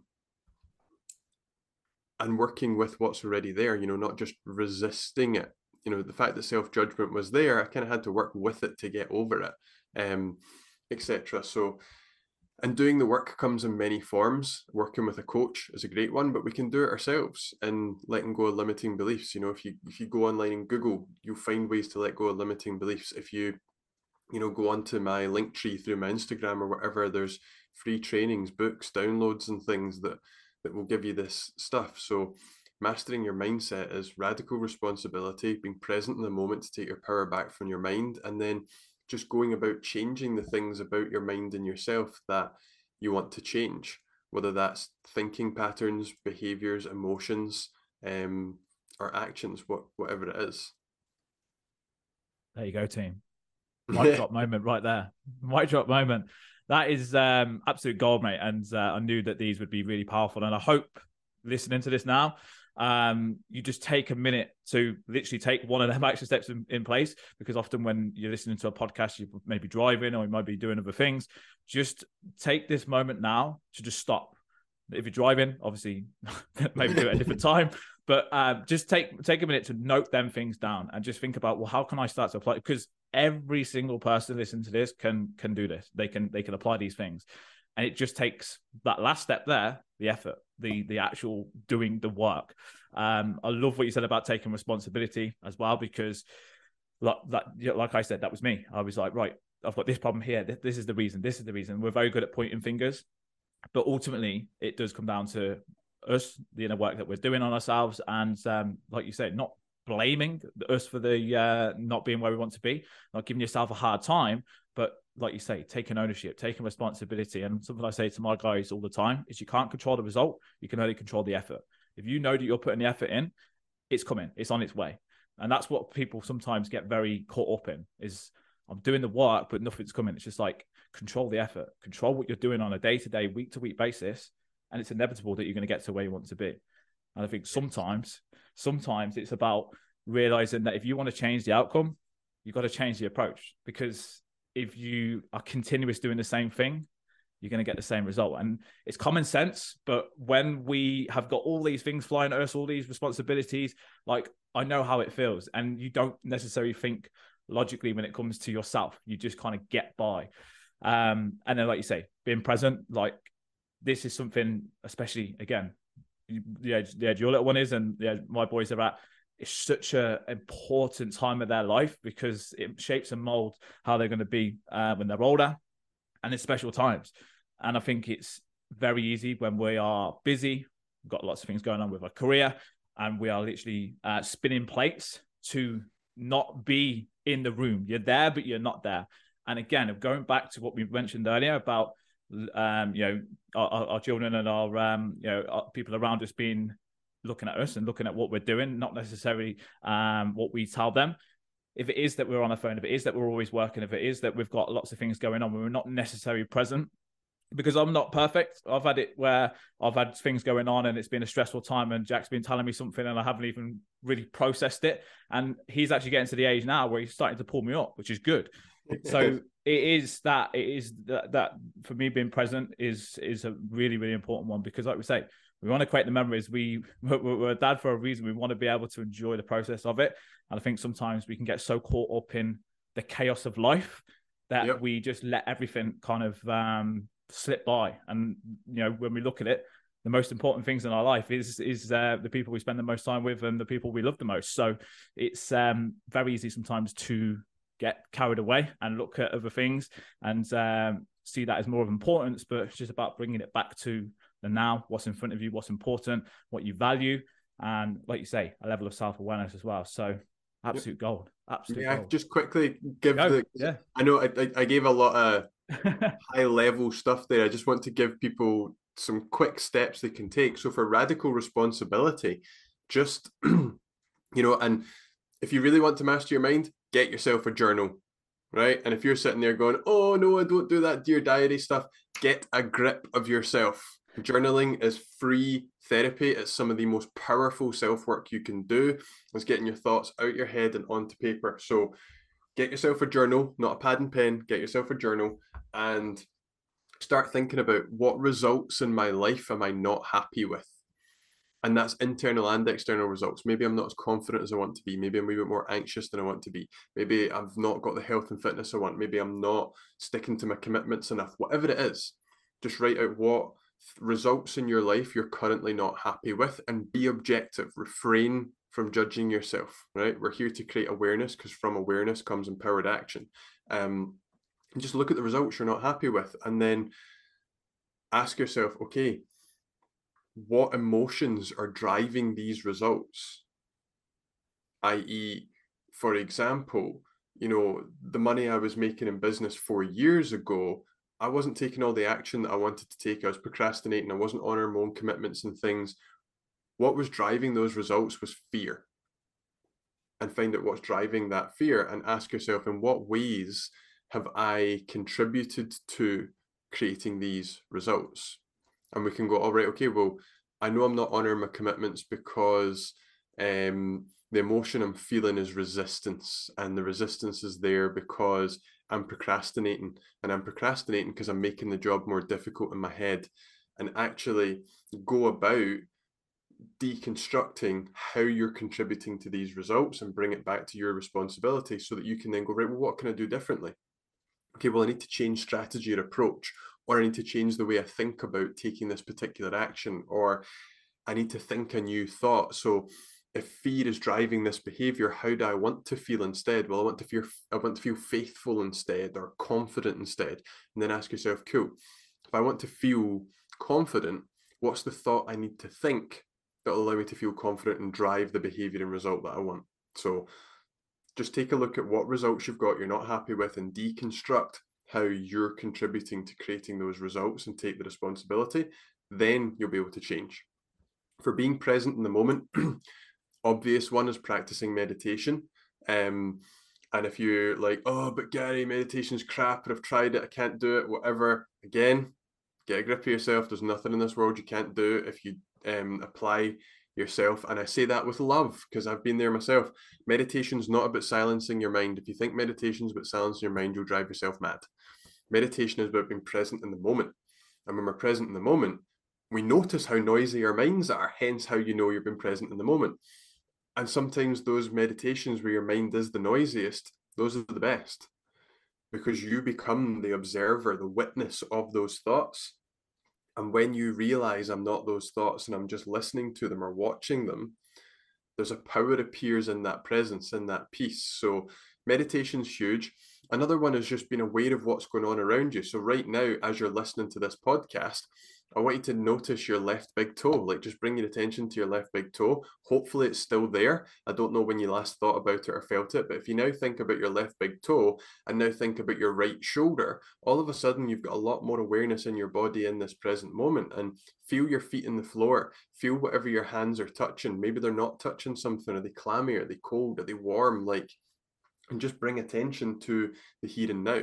and working with what's already there, you know, not just resisting it. You know, the fact that self judgment was there, I kind of had to work with it to get over it, um, etc. So, and doing the work comes in many forms. Working with a coach is a great one, but we can do it ourselves and letting go of limiting beliefs. You know, if you if you go online and Google, you'll find ways to let go of limiting beliefs. If you, you know, go onto my link tree through my Instagram or whatever, there's free trainings, books, downloads, and things that that will give you this stuff. So, mastering your mindset is radical responsibility, being present in the moment to take your power back from your mind, and then just going about changing the things about your mind and yourself that you want to change, whether that's thinking patterns, behaviors, emotions, um, or actions, what whatever it is. There you go, team. Mic drop moment right there. Mic drop moment that is um, absolute gold, mate. And uh, I knew that these would be really powerful. And I hope listening to this now, um, you just take a minute to literally take one of them action steps in, in, place. Because often when you're listening to a podcast, you may be driving or you might be doing other things. Just take this moment now to just stop. If you're driving, obviously, maybe do it at a different time. But uh, just take take a minute to note them things down and just think about well, how can I start to apply? Because every single person listening to this can can do this. They can they can apply these things, and it just takes that last step there, the effort, the the actual doing the work. Um, I love what you said about taking responsibility as well because, like that, like I said, that was me. I was like, right, I've got this problem here. This is the reason. This is the reason. We're very good at pointing fingers, but ultimately, it does come down to us, the inner work that we're doing on ourselves, and um, like you said, not blaming us for the uh, not being where we want to be, not giving yourself a hard time, but like you say, taking ownership, taking responsibility. And something I say to my guys all the time is you can't control the result, you can only control the effort. If you know that you're putting the effort in, it's coming, it's on its way. And that's what people sometimes get very caught up in is I'm doing the work, but nothing's coming. It's just like control the effort, control what you're doing on a day to day, week to week basis. And it's inevitable that you're going to get to where you want to be. And I think sometimes, sometimes it's about realizing that if you want to change the outcome, you've got to change the approach because if you are continuous doing the same thing, you're going to get the same result. And it's common sense. But when we have got all these things flying at us, all these responsibilities, like I know how it feels. And you don't necessarily think logically when it comes to yourself. You just kind of get by. Um, and then, like you say, being present, like this is something, especially again, the age, the age your little one is, and yeah, my boys are at. It's such an important time of their life because it shapes and molds how they're going to be uh, when they're older, and it's special times. And I think it's very easy when we are busy, we've got lots of things going on with our career, and we are literally uh, spinning plates to not be in the room. You're there, but you're not there. And again, going back to what we mentioned earlier about um, you know our, our, children and our um, you know our people around us being looking at us and looking at what we're doing, not necessarily um, what we tell them. If it is that we're on the phone, if it is that we're always working, if it is that we've got lots of things going on, we're not necessarily present, because I'm not perfect. I've had it where I've had things going on and it's been a stressful time, and Jack's been telling me something and I haven't even really processed it. And he's actually getting to the age now where he's starting to pull me up, which is good. so it is that it is that that for me being present is is a really really important one because like we say we want to create the memories we we're, we're, a dad for a reason we want to be able to enjoy the process of it and i think sometimes we can get so caught up in the chaos of life that yep. we just let everything kind of um, slip by. And you know, when we look at it, the most important things in our life is is uh, the people we spend the most time with and the people we love the most. So it's um, very easy sometimes to get carried away and look at other things and um, see that as more of importance. But it's just about bringing it back to the now, what's in front of you, what's important, what you value, and like you say, a level of self awareness as well. So absolute yep. gold. Absolute. Yeah, gold. just quickly give Go. the. Yeah. I know I, I gave a lot of high level stuff there. I just want to give people some quick steps they can take. So for radical responsibility, just you know, and if you really want to master your mind, get yourself a journal, right? And if you're sitting there going, "Oh no, I don't do that dear diary stuff," get a grip of yourself. Journaling is free therapy. It's some of the most powerful self work you can do. Is getting your thoughts out your head and onto paper. So get yourself a journal, not a pad and pen. Get yourself a journal and start thinking about what results in my life am I not happy with? And that's internal and external results. Maybe I'm not as confident as I want to be. Maybe I'm a bit more anxious than I want to be. Maybe I've not got the health and fitness I want. Maybe I'm not sticking to my commitments enough. Whatever it is, just write out what results in your life you're currently not happy with and be objective. Refrain from judging yourself, right? We're here to create awareness because from awareness comes empowered action. Um, and just look at the results you're not happy with and then ask yourself okay what emotions are driving these results i.e for example you know the money i was making in business four years ago i wasn't taking all the action that i wanted to take. I was procrastinating. I wasn't honoring my own commitments and things. What was driving those results was fear. And find out what's driving that fear and ask yourself in what ways have I contributed to creating these results? And we can go, all right, okay, well, I know I'm not honoring my commitments because um, the emotion I'm feeling is resistance, and the resistance is there because I'm procrastinating, and I'm procrastinating because I'm making the job more difficult in my head, and actually go about deconstructing how you're contributing to these results and bring it back to your responsibility so that you can then go, right, well, what can I do differently? Okay, well, I need to change strategy or approach, or I need to change the way I think about taking this particular action, or I need to think a new thought. So if fear is driving this behavior, how do I want to feel instead? Well, I want to feel I want to feel faithful instead or confident instead. And then ask yourself, cool, if I want to feel confident, what's the thought I need to think that'll allow me to feel confident and drive the behavior and result that I want? So just take a look at what results you've got you're not happy with and deconstruct how you're contributing to creating those results and take the responsibility. Then you'll be able to change. For being present in the moment, obvious one is practicing meditation. Um, and if you're like, oh, but Gary, meditation's crap, and I've tried it, I can't do it, whatever. Again, get a grip of yourself. There's nothing in this world you can't do if you um, apply yourself. And I say that with love because I've been there myself. Meditation's not about silencing your mind. If you think meditation's about silencing your mind, you'll drive yourself mad. Meditation is about being present in the moment. And when we're present in the moment, we notice how noisy our minds are, hence how you know you've been present in the moment. And sometimes those meditations where your mind is the noisiest, those are the best because you become the observer, the witness of those thoughts. And when you realize I'm not those thoughts and I'm just listening to them or watching them, there's a power appears in that presence, in that peace. So meditation's huge. Another one is just being aware of what's going on around you. So right now, as you're listening to this podcast, I want you to notice your left big toe. Like just bring your attention to your left big toe. Hopefully it's still there. I don't know when you last thought about it or felt it, but if you now think about your left big toe and now think about your right shoulder, all of a sudden you've got a lot more awareness in your body in this present moment and feel your feet in the floor. Feel whatever your hands are touching. Maybe they're not touching something. Are they clammy? Are they cold? Are they warm? Like, and just bring attention to the here and now.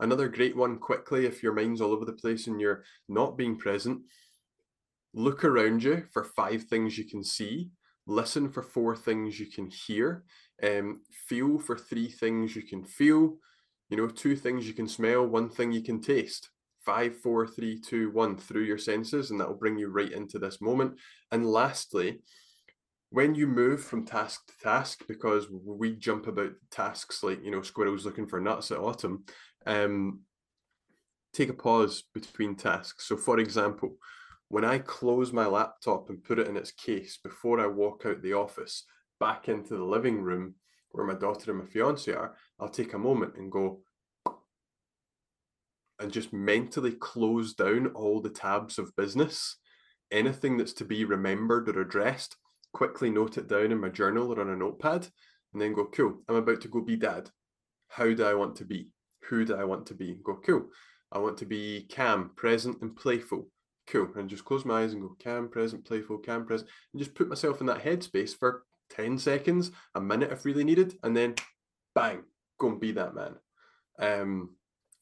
Another great one quickly, if your mind's all over the place and you're not being present, look around you for five things you can see, listen for four things you can hear, um, feel for three things you can feel, you know, two things you can smell, one thing you can taste. Five, four, three, two, one through your senses, and that will bring you right into this moment. And lastly, when you move from task to task, because we jump about tasks like you know squirrels looking for nuts at autumn, um, take a pause between tasks. So, for example, when I close my laptop and put it in its case before I walk out the office back into the living room where my daughter and my fiance are, I'll take a moment and go and just mentally close down all the tabs of business. Anything that's to be remembered or addressed, quickly note it down in my journal or on a notepad, and then go, cool, I'm about to go be dad. How do I want to be? Who do I want to be? Go, cool. I want to be calm, present, and playful. Cool. And just close my eyes and go calm, present, playful, calm, present, and just put myself in that headspace for 10 seconds, a minute if really needed, and then bang, go and be that man. Um,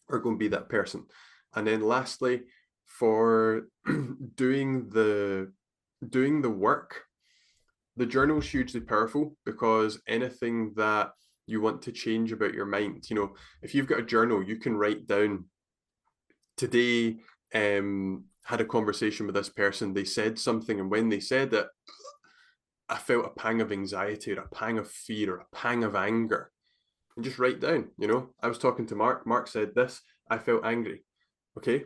or go and be that person. And then lastly, for doing the doing the work, the journal is hugely powerful because anything that you want to change about your mind. You know, if you've got a journal, you can write down today um had a conversation with this person, they said something, and when they said it, I felt a pang of anxiety or a pang of fear or a pang of anger. And just write down, you know, I was talking to Mark, Mark said this, I felt angry. Okay.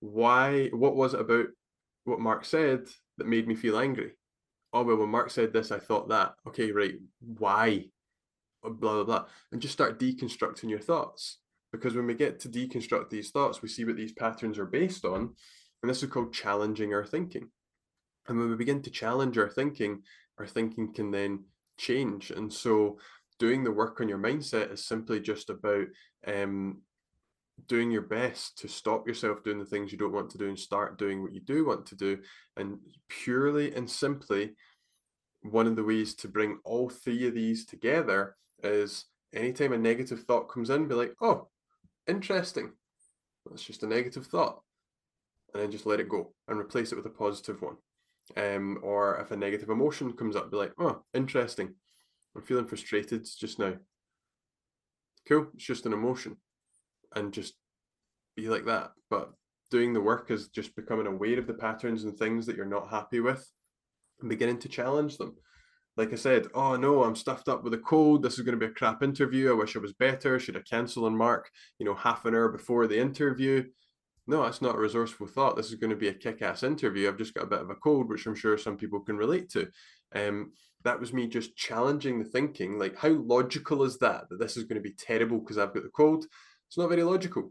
Why what was it about what Mark said that made me feel angry? Oh well when Mark said this, I thought that. Okay, right. Why? Blah blah blah and just start deconstructing your thoughts. Because when we get to deconstruct these thoughts we see what these patterns are based on and this is called challenging our thinking. And when we begin to challenge our thinking our thinking can then change. And so doing the work on your mindset is simply just about um, doing your best to stop yourself doing the things you don't want to do and start doing what you do want to do. And purely and simply one of the ways to bring all three of these together is anytime a negative thought comes in, be like, oh, interesting. That's just a negative thought. And then just let it go and replace it with a positive one. Um, or if a negative emotion comes up, be like, oh, interesting. I'm feeling frustrated just now. Cool, it's just an emotion. And just be like that. But doing the work is just becoming aware of the patterns and things that you're not happy with and beginning to challenge them. Like I said, oh no, I'm stuffed up with a cold. This is going to be a crap interview. I wish I was better. Should I cancel and mark, you know, half an hour before the interview? No, that's not a resourceful thought. This is going to be a kick-ass interview. I've just got a bit of a cold, which I'm sure some people can relate to. Um, that was me just challenging the thinking. Like, how logical is that? That this is going to be terrible because I've got the cold. It's not very logical.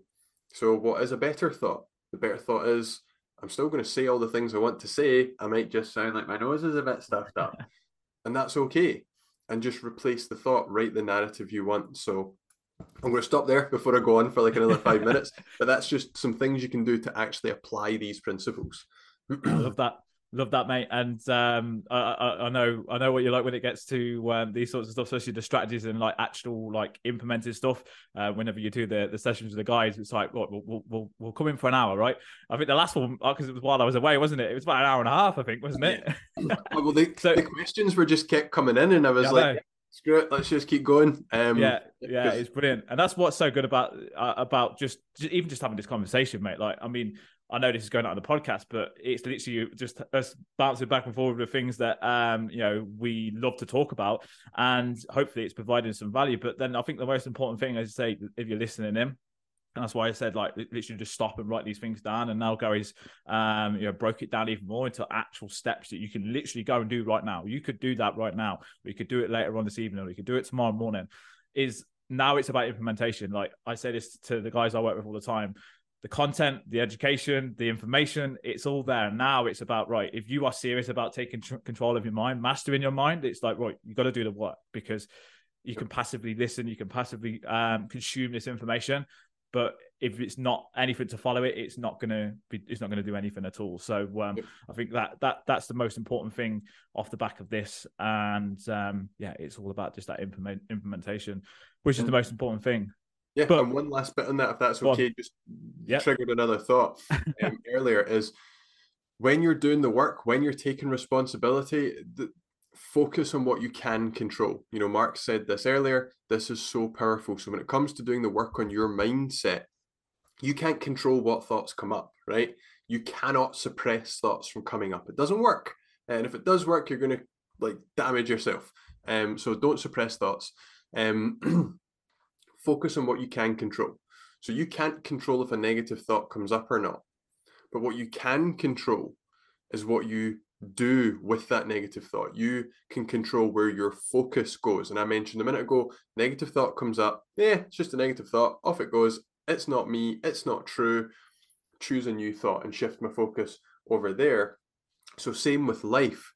So, what is a better thought? The better thought is I'm still going to say all the things I want to say. I might just sound like my nose is a bit stuffed up, and that's okay. And just replace the thought, write the narrative you want. So, I'm going to stop there before I go on for like another five minutes. But that's just some things you can do to actually apply these principles. I love that. Love that, mate. And um, I, I, I, know I know what you like when it gets to um, these sorts of stuff, especially the strategies and like actual like implemented stuff. Uh, whenever you do the, the sessions with the guys, it's like, well, we'll, we'll, we'll come in for an hour, right? I think the last one because uh, it was while I was away, wasn't it? It was about an hour and a half, I think, wasn't it? well, the, so, the questions were just kept coming in, and I was yeah, like, screw it, let's just keep going. Um, yeah, yeah, it's brilliant, and that's what's so good about uh, about just, just even just having this conversation, mate. Like, I mean, I know this is going out on the podcast, but it's literally just us bouncing back and forward with things that um, you know we love to talk about, and hopefully it's providing some value. But then I think the most important thing, as I say, if you're listening in, and that's why I said like literally just stop and write these things down. And now Gary's um, you know broke it down even more into actual steps that you can literally go and do right now. You could do that right now. We could do it later on this evening, or we could do it tomorrow morning. Is now it's about implementation. Like I say this to the guys I work with all the time the content, the education, the information, it's all there. Now it's about, right, if you are serious about taking tr- control of your mind, mastering your mind, it's like, right, you got to do the work because you can passively listen, you can passively um, consume this information. But if it's not anything to follow it, it's not gonna be it's not gonna do anything at all. So um, I think that that that's the most important thing off the back of this. And um, yeah, it's all about just that implement implementation, which is the most important thing. Yeah, but, and one last bit on that, if that's okay, just yep. triggered another thought um, earlier is when you're doing the work, when you're taking responsibility, the, focus on what you can control. You know, Mark said this earlier. This is so powerful. So when it comes to doing the work on your mindset, you can't control what thoughts come up, right? You cannot suppress thoughts from coming up. It doesn't work. And if it does work, you're going to like damage yourself. Um, so don't suppress thoughts. Um, focus on what you can control. So you can't control if a negative thought comes up or not. But what you can control is what you do with that negative thought. You can control where your focus goes. And I mentioned a minute ago, negative thought comes up. Yeah, it's just a negative thought. Off it goes. It's not me. It's not true. Choose a new thought and shift my focus over there. So same with life.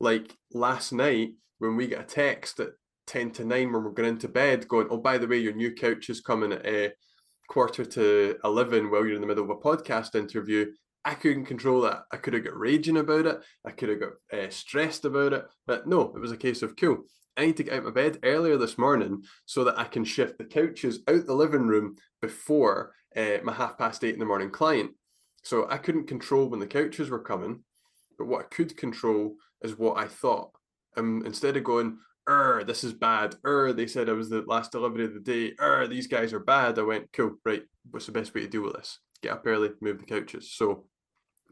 Like last night when we get a text at 10 to 9 when we're going into bed going oh by the way your new couch is coming at a uh, quarter to 11 while you're in the middle of a podcast interview. I couldn't control that i could have got raging about it. I could have got uh, stressed about it. But no it was a case of cool i need to get out of bed earlier this morning so that i can shift the couches out the living room before uh, my half past eight in the morning client. So i couldn't control when the couches were coming but what i could control is what i thought. Um, instead of going, er, this is bad. Er, they said I was the last delivery of the day. Er, these guys are bad. I went, cool, right. What's the best way to deal with this? Get up early, move the couches. So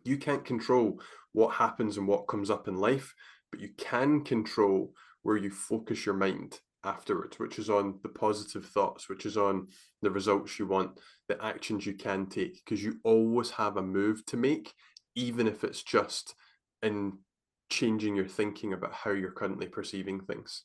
you can't control what happens and what comes up in life, but you can control where you focus your mind afterwards, which is on the positive thoughts, which is on the results you want, the actions you can take, because you always have a move to make, even if it's just in changing your thinking about how you're currently perceiving things.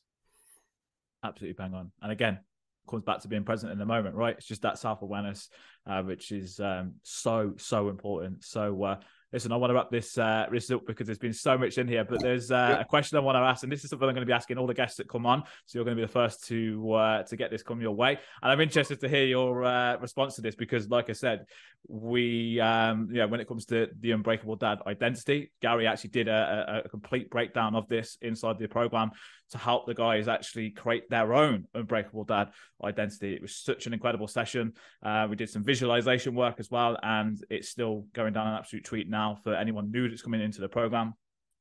Absolutely bang on. And again, comes back to being present in the moment, right? It's just that self awareness, uh, which is um, so so important. So uh, listen, I want to wrap this uh, this up because there's been so much in here. But there's uh, a question I want to ask, and this is something I'm going to be asking all the guests that come on. So you're going to be the first to uh, to get this come your way, and I'm interested to hear your uh, response to this because, like I said, we um, yeah, when it comes to the unbreakable dad identity, Gary actually did a, a, a complete breakdown of this inside the program to help the guys actually create their own unbreakable dad identity. It was such an incredible session. Uh, we did some visualization work as well, and it's still going down an absolute treat now for anyone new that's coming into the program.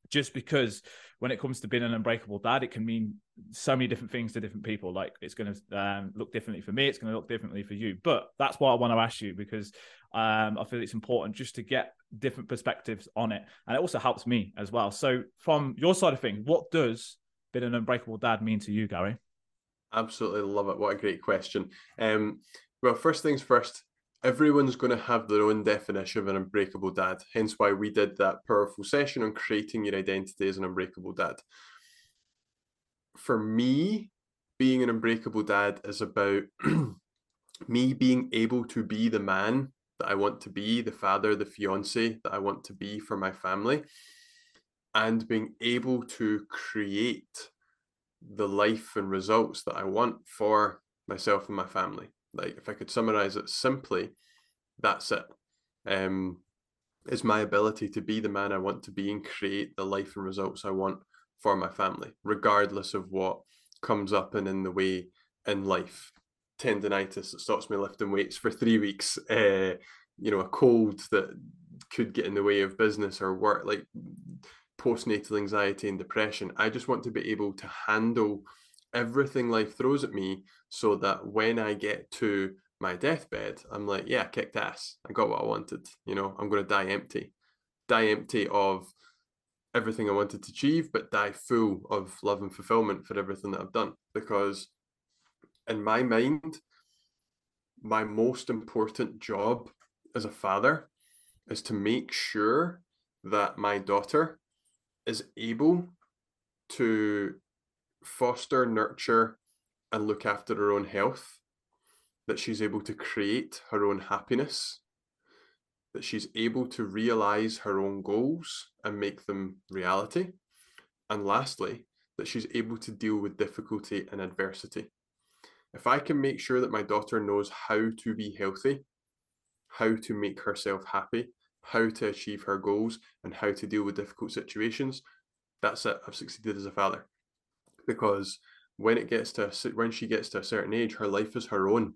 just because when it comes to being an unbreakable dad, it can mean so many different things to different people. Like it's going to um, look differently for me, it's going to look differently for you. But that's why I want to ask you because um, I feel it's important just to get different perspectives on it, and it also helps me as well. So, from your side of things, what does being an unbreakable dad mean to you, Gary? Absolutely love it. What a great question. Um, well, first things first, everyone's going to have their own definition of an unbreakable dad. Hence why we did that powerful session on creating your identity as an unbreakable dad. For me, being an unbreakable dad is about me being able to be the man that I want to be, the father, the fiance that I want to be for my family, and being able to create the life and results that I want for myself and my family. Like if I could summarize it simply, that's it. Um, is my ability to be the man I want to be and create the life and results I want for my family, regardless of what comes up and in the way in life. Tendonitis that stops me lifting weights for three weeks, uh, you know, a cold that could get in the way of business or work, like postnatal anxiety and depression. I just want to be able to handle everything life throws at me so that when I get to my deathbed, I'm like, yeah, I kicked ass. I got what I wanted. You know, I'm going to die empty, die empty of everything I wanted to achieve, but die full of love and fulfillment for everything that I've done. Because in my mind, my most important job as a father is to make sure that my daughter is able to foster, nurture, and look after her own health, that she's able to create her own happiness, that she's able to realize her own goals and make them reality. And lastly, that she's able to deal with difficulty and adversity. If I can make sure that my daughter knows how to be healthy, how to make herself happy, how to achieve her goals, and how to deal with difficult situations, that's it. I've succeeded as a father because when it gets to a, when she gets to a certain age, her life is her own,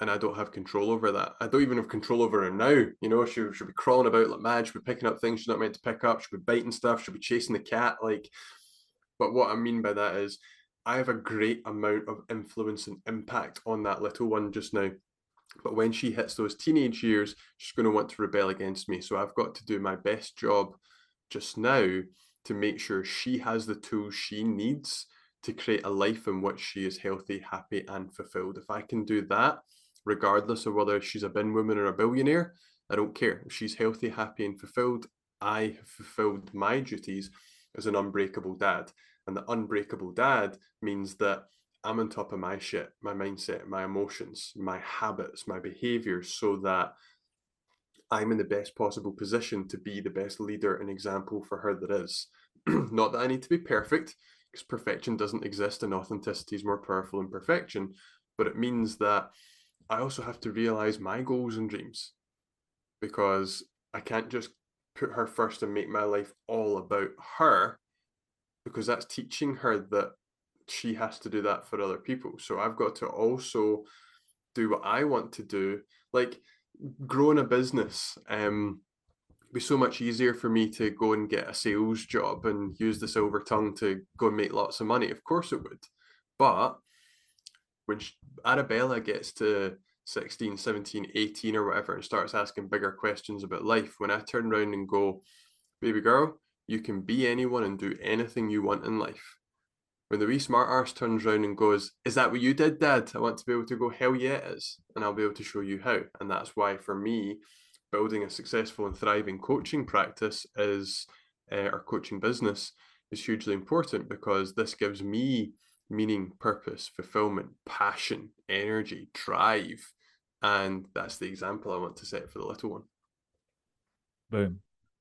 and I don't have control over that. I don't even have control over her now. You know, she she'll be crawling about like mad. She'll be picking up things she's not meant to pick up. She'll be biting stuff. She'll be chasing the cat. Like, but what I mean by that is, I have a great amount of influence and impact on that little one just now. But when she hits those teenage years, she's going to want to rebel against me. So I've got to do my best job just now to make sure she has the tools she needs to create a life in which she is healthy, happy, and fulfilled. If I can do that, regardless of whether she's a bin woman or a billionaire, I don't care. If she's healthy, happy, and fulfilled, I have fulfilled my duties as an unbreakable dad. And the unbreakable dad means that I'm on top of my shit, my mindset, my emotions, my habits, my behaviors, so that I'm in the best possible position to be the best leader and example for her that is. Not that I need to be perfect, because perfection doesn't exist and authenticity is more powerful than perfection, but it means that I also have to realize my goals and dreams because I can't just put her first and make my life all about her because that's teaching her that she has to do that for other people. So I've got to also do what I want to do. Like growing a business, um, be so much easier for me to go and get a sales job and use the silver tongue to go and make lots of money. Of course it would. But when she, Arabella gets to 16, 17, 18 or whatever and starts asking bigger questions about life, when I turn around and go, baby girl, you can be anyone and do anything you want in life. When the wee smart arse turns around and goes, Is that what you did, Dad? I want to be able to go, Hell yeah, it is. And I'll be able to show you how. And that's why, for me, building a successful and thriving coaching practice is uh, coaching business is hugely important because this gives me meaning, purpose, fulfillment, passion, energy, drive. And that's the example I want to set for the little one. Boom.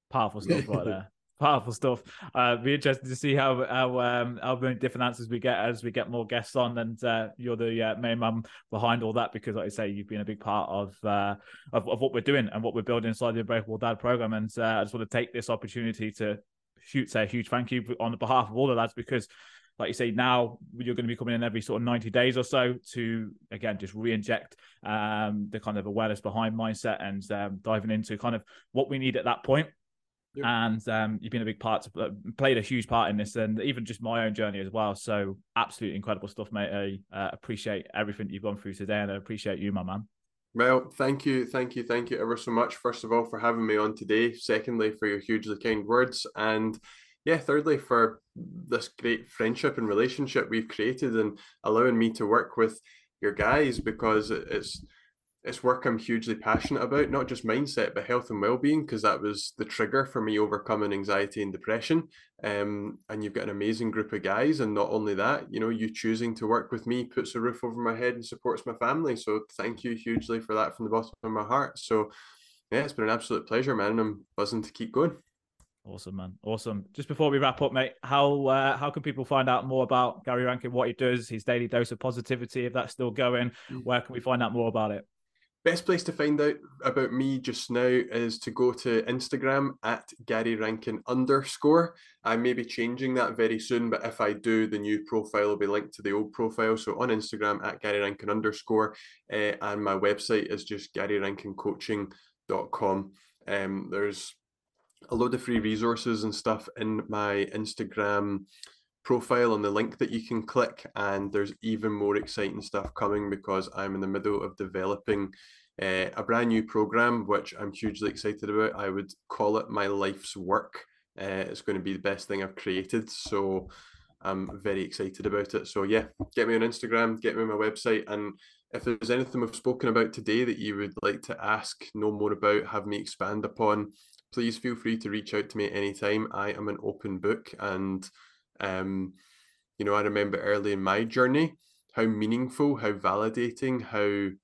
Powerful stuff right there powerful stuff. Uh, be interested to see how how um, how many different answers we get as we get more guests on, and uh, you're the uh, main man behind all that because, like I say, you've been a big part of, uh, of of what we're doing and what we're building inside the Unbreakable Dad program. And uh, I just want to take this opportunity to shoot say a huge thank you on behalf of all the lads because like you say, now you're going to be coming in every sort of 90 days or so to, again, just re inject um, the kind of awareness behind mindset and um, diving into kind of what we need at that point And um, you've been a big part, uh, played a huge part in this, and even just my own journey as well. So, absolutely incredible stuff, mate. I uh, appreciate everything you've gone through today, and I appreciate you, my man. Well, thank you, thank you, thank you ever so much. First of all, for having me on today. Secondly, for your hugely kind words, and yeah, thirdly, for this great friendship and relationship we've created, and allowing me to work with your guys because it's it's work I'm hugely passionate about, not just mindset, but health and well-being, because that was the trigger for me overcoming anxiety and depression. Um, and you've got an amazing group of guys, and not only that, you know, you choosing to work with me puts a roof over my head and supports my family. So thank you hugely for that from the bottom of my heart. So yeah, it's been an absolute pleasure, man, and I'm buzzing to keep going. Awesome, man. Awesome. Just before we wrap up, mate, how uh, how can people find out more about Gary Rankin, what he does, his daily dose of positivity, if that's still going? Mm. Where can we find out more about it? Best place to find out about me just now is to go to Instagram at Gary Rankin underscore. I may be changing that very soon, but if I do, the new profile will be linked to the old profile. So on Instagram at Gary Rankin underscore, uh, and my website is just GaryRankinCoaching.com. Um, there's a load of free resources and stuff in my Instagram profile on the link that you can click and there's even more exciting stuff coming because I'm in the middle of developing uh, a brand new program which I'm hugely excited about. I would call it my life's work. Uh, it's going to be the best thing I've created, so I'm very excited about it. So yeah, get me on Instagram, get me on my website, and if there's anything we've spoken about today that you would like to ask, know more about, have me expand upon, please feel free to reach out to me at any time. I am an open book and um, you know, I remember early in my journey how meaningful, how validating, how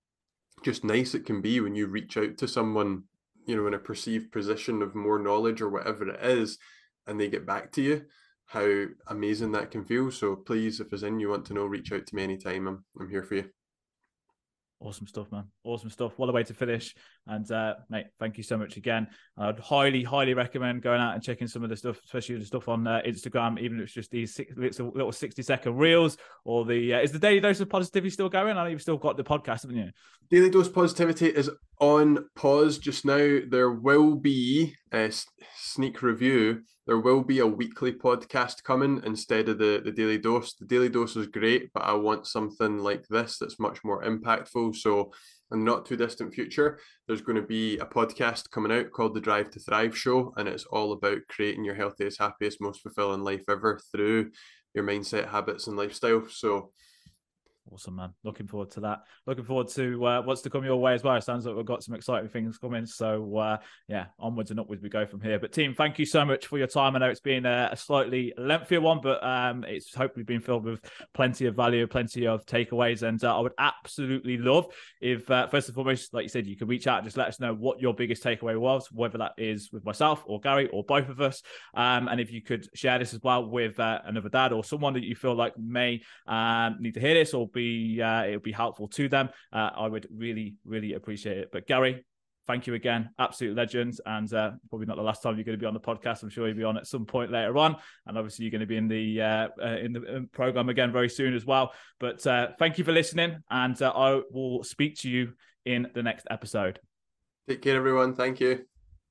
just nice it can be when you reach out to someone, you know, in a perceived position of more knowledge or whatever it is, and they get back to you. How amazing that can feel. So please, if there's anything you want to know, reach out to me anytime. I'm I'm here for you. Awesome stuff, man. Awesome stuff. What a way to finish. And uh, mate, thank you so much again. I'd highly, highly recommend going out and checking some of the stuff, especially the stuff on uh, Instagram, even if it's just these six, little 60 second reels or the, uh, is the daily dose of positivity still going? I know you've still got the podcast, haven't you? Daily dose positivity is on pause just now. There will be uh, a sneak review. There will be a weekly podcast coming instead of the, the daily dose. The daily dose is great, but I want something like this that's much more impactful. So in not too distant future, there's going to be a podcast coming out called the Drive to Thrive Show, and it's all about creating your healthiest, happiest, most fulfilling life ever through your mindset, habits, and lifestyle. So Awesome, man. Looking forward to that. Looking forward to uh, what's to come your way as well. It sounds like we've got some exciting things coming. So, uh, yeah, onwards and upwards we go from here. But, team, thank you so much for your time. I know it's been a, a slightly lengthier one, but um, it's hopefully been filled with plenty of value, plenty of takeaways. And uh, I would absolutely love if, uh, first and foremost, like you said, you could reach out just let us know what your biggest takeaway was, whether that is with myself or Gary or both of us. Um, and if you could share this as well with uh, another dad or someone that you feel like may um, need to hear this or be uh, it would be helpful to them. Uh, I would really really appreciate it. But Gary, thank you again, absolute legends, and uh, probably not the last time you're going to be on the podcast. I'm sure you'll be on at some point later on, and obviously you're going to be in the uh, uh, in the program again very soon as well. But uh, thank you for listening, and I will speak to you in the next episode. Take care, everyone. Thank you.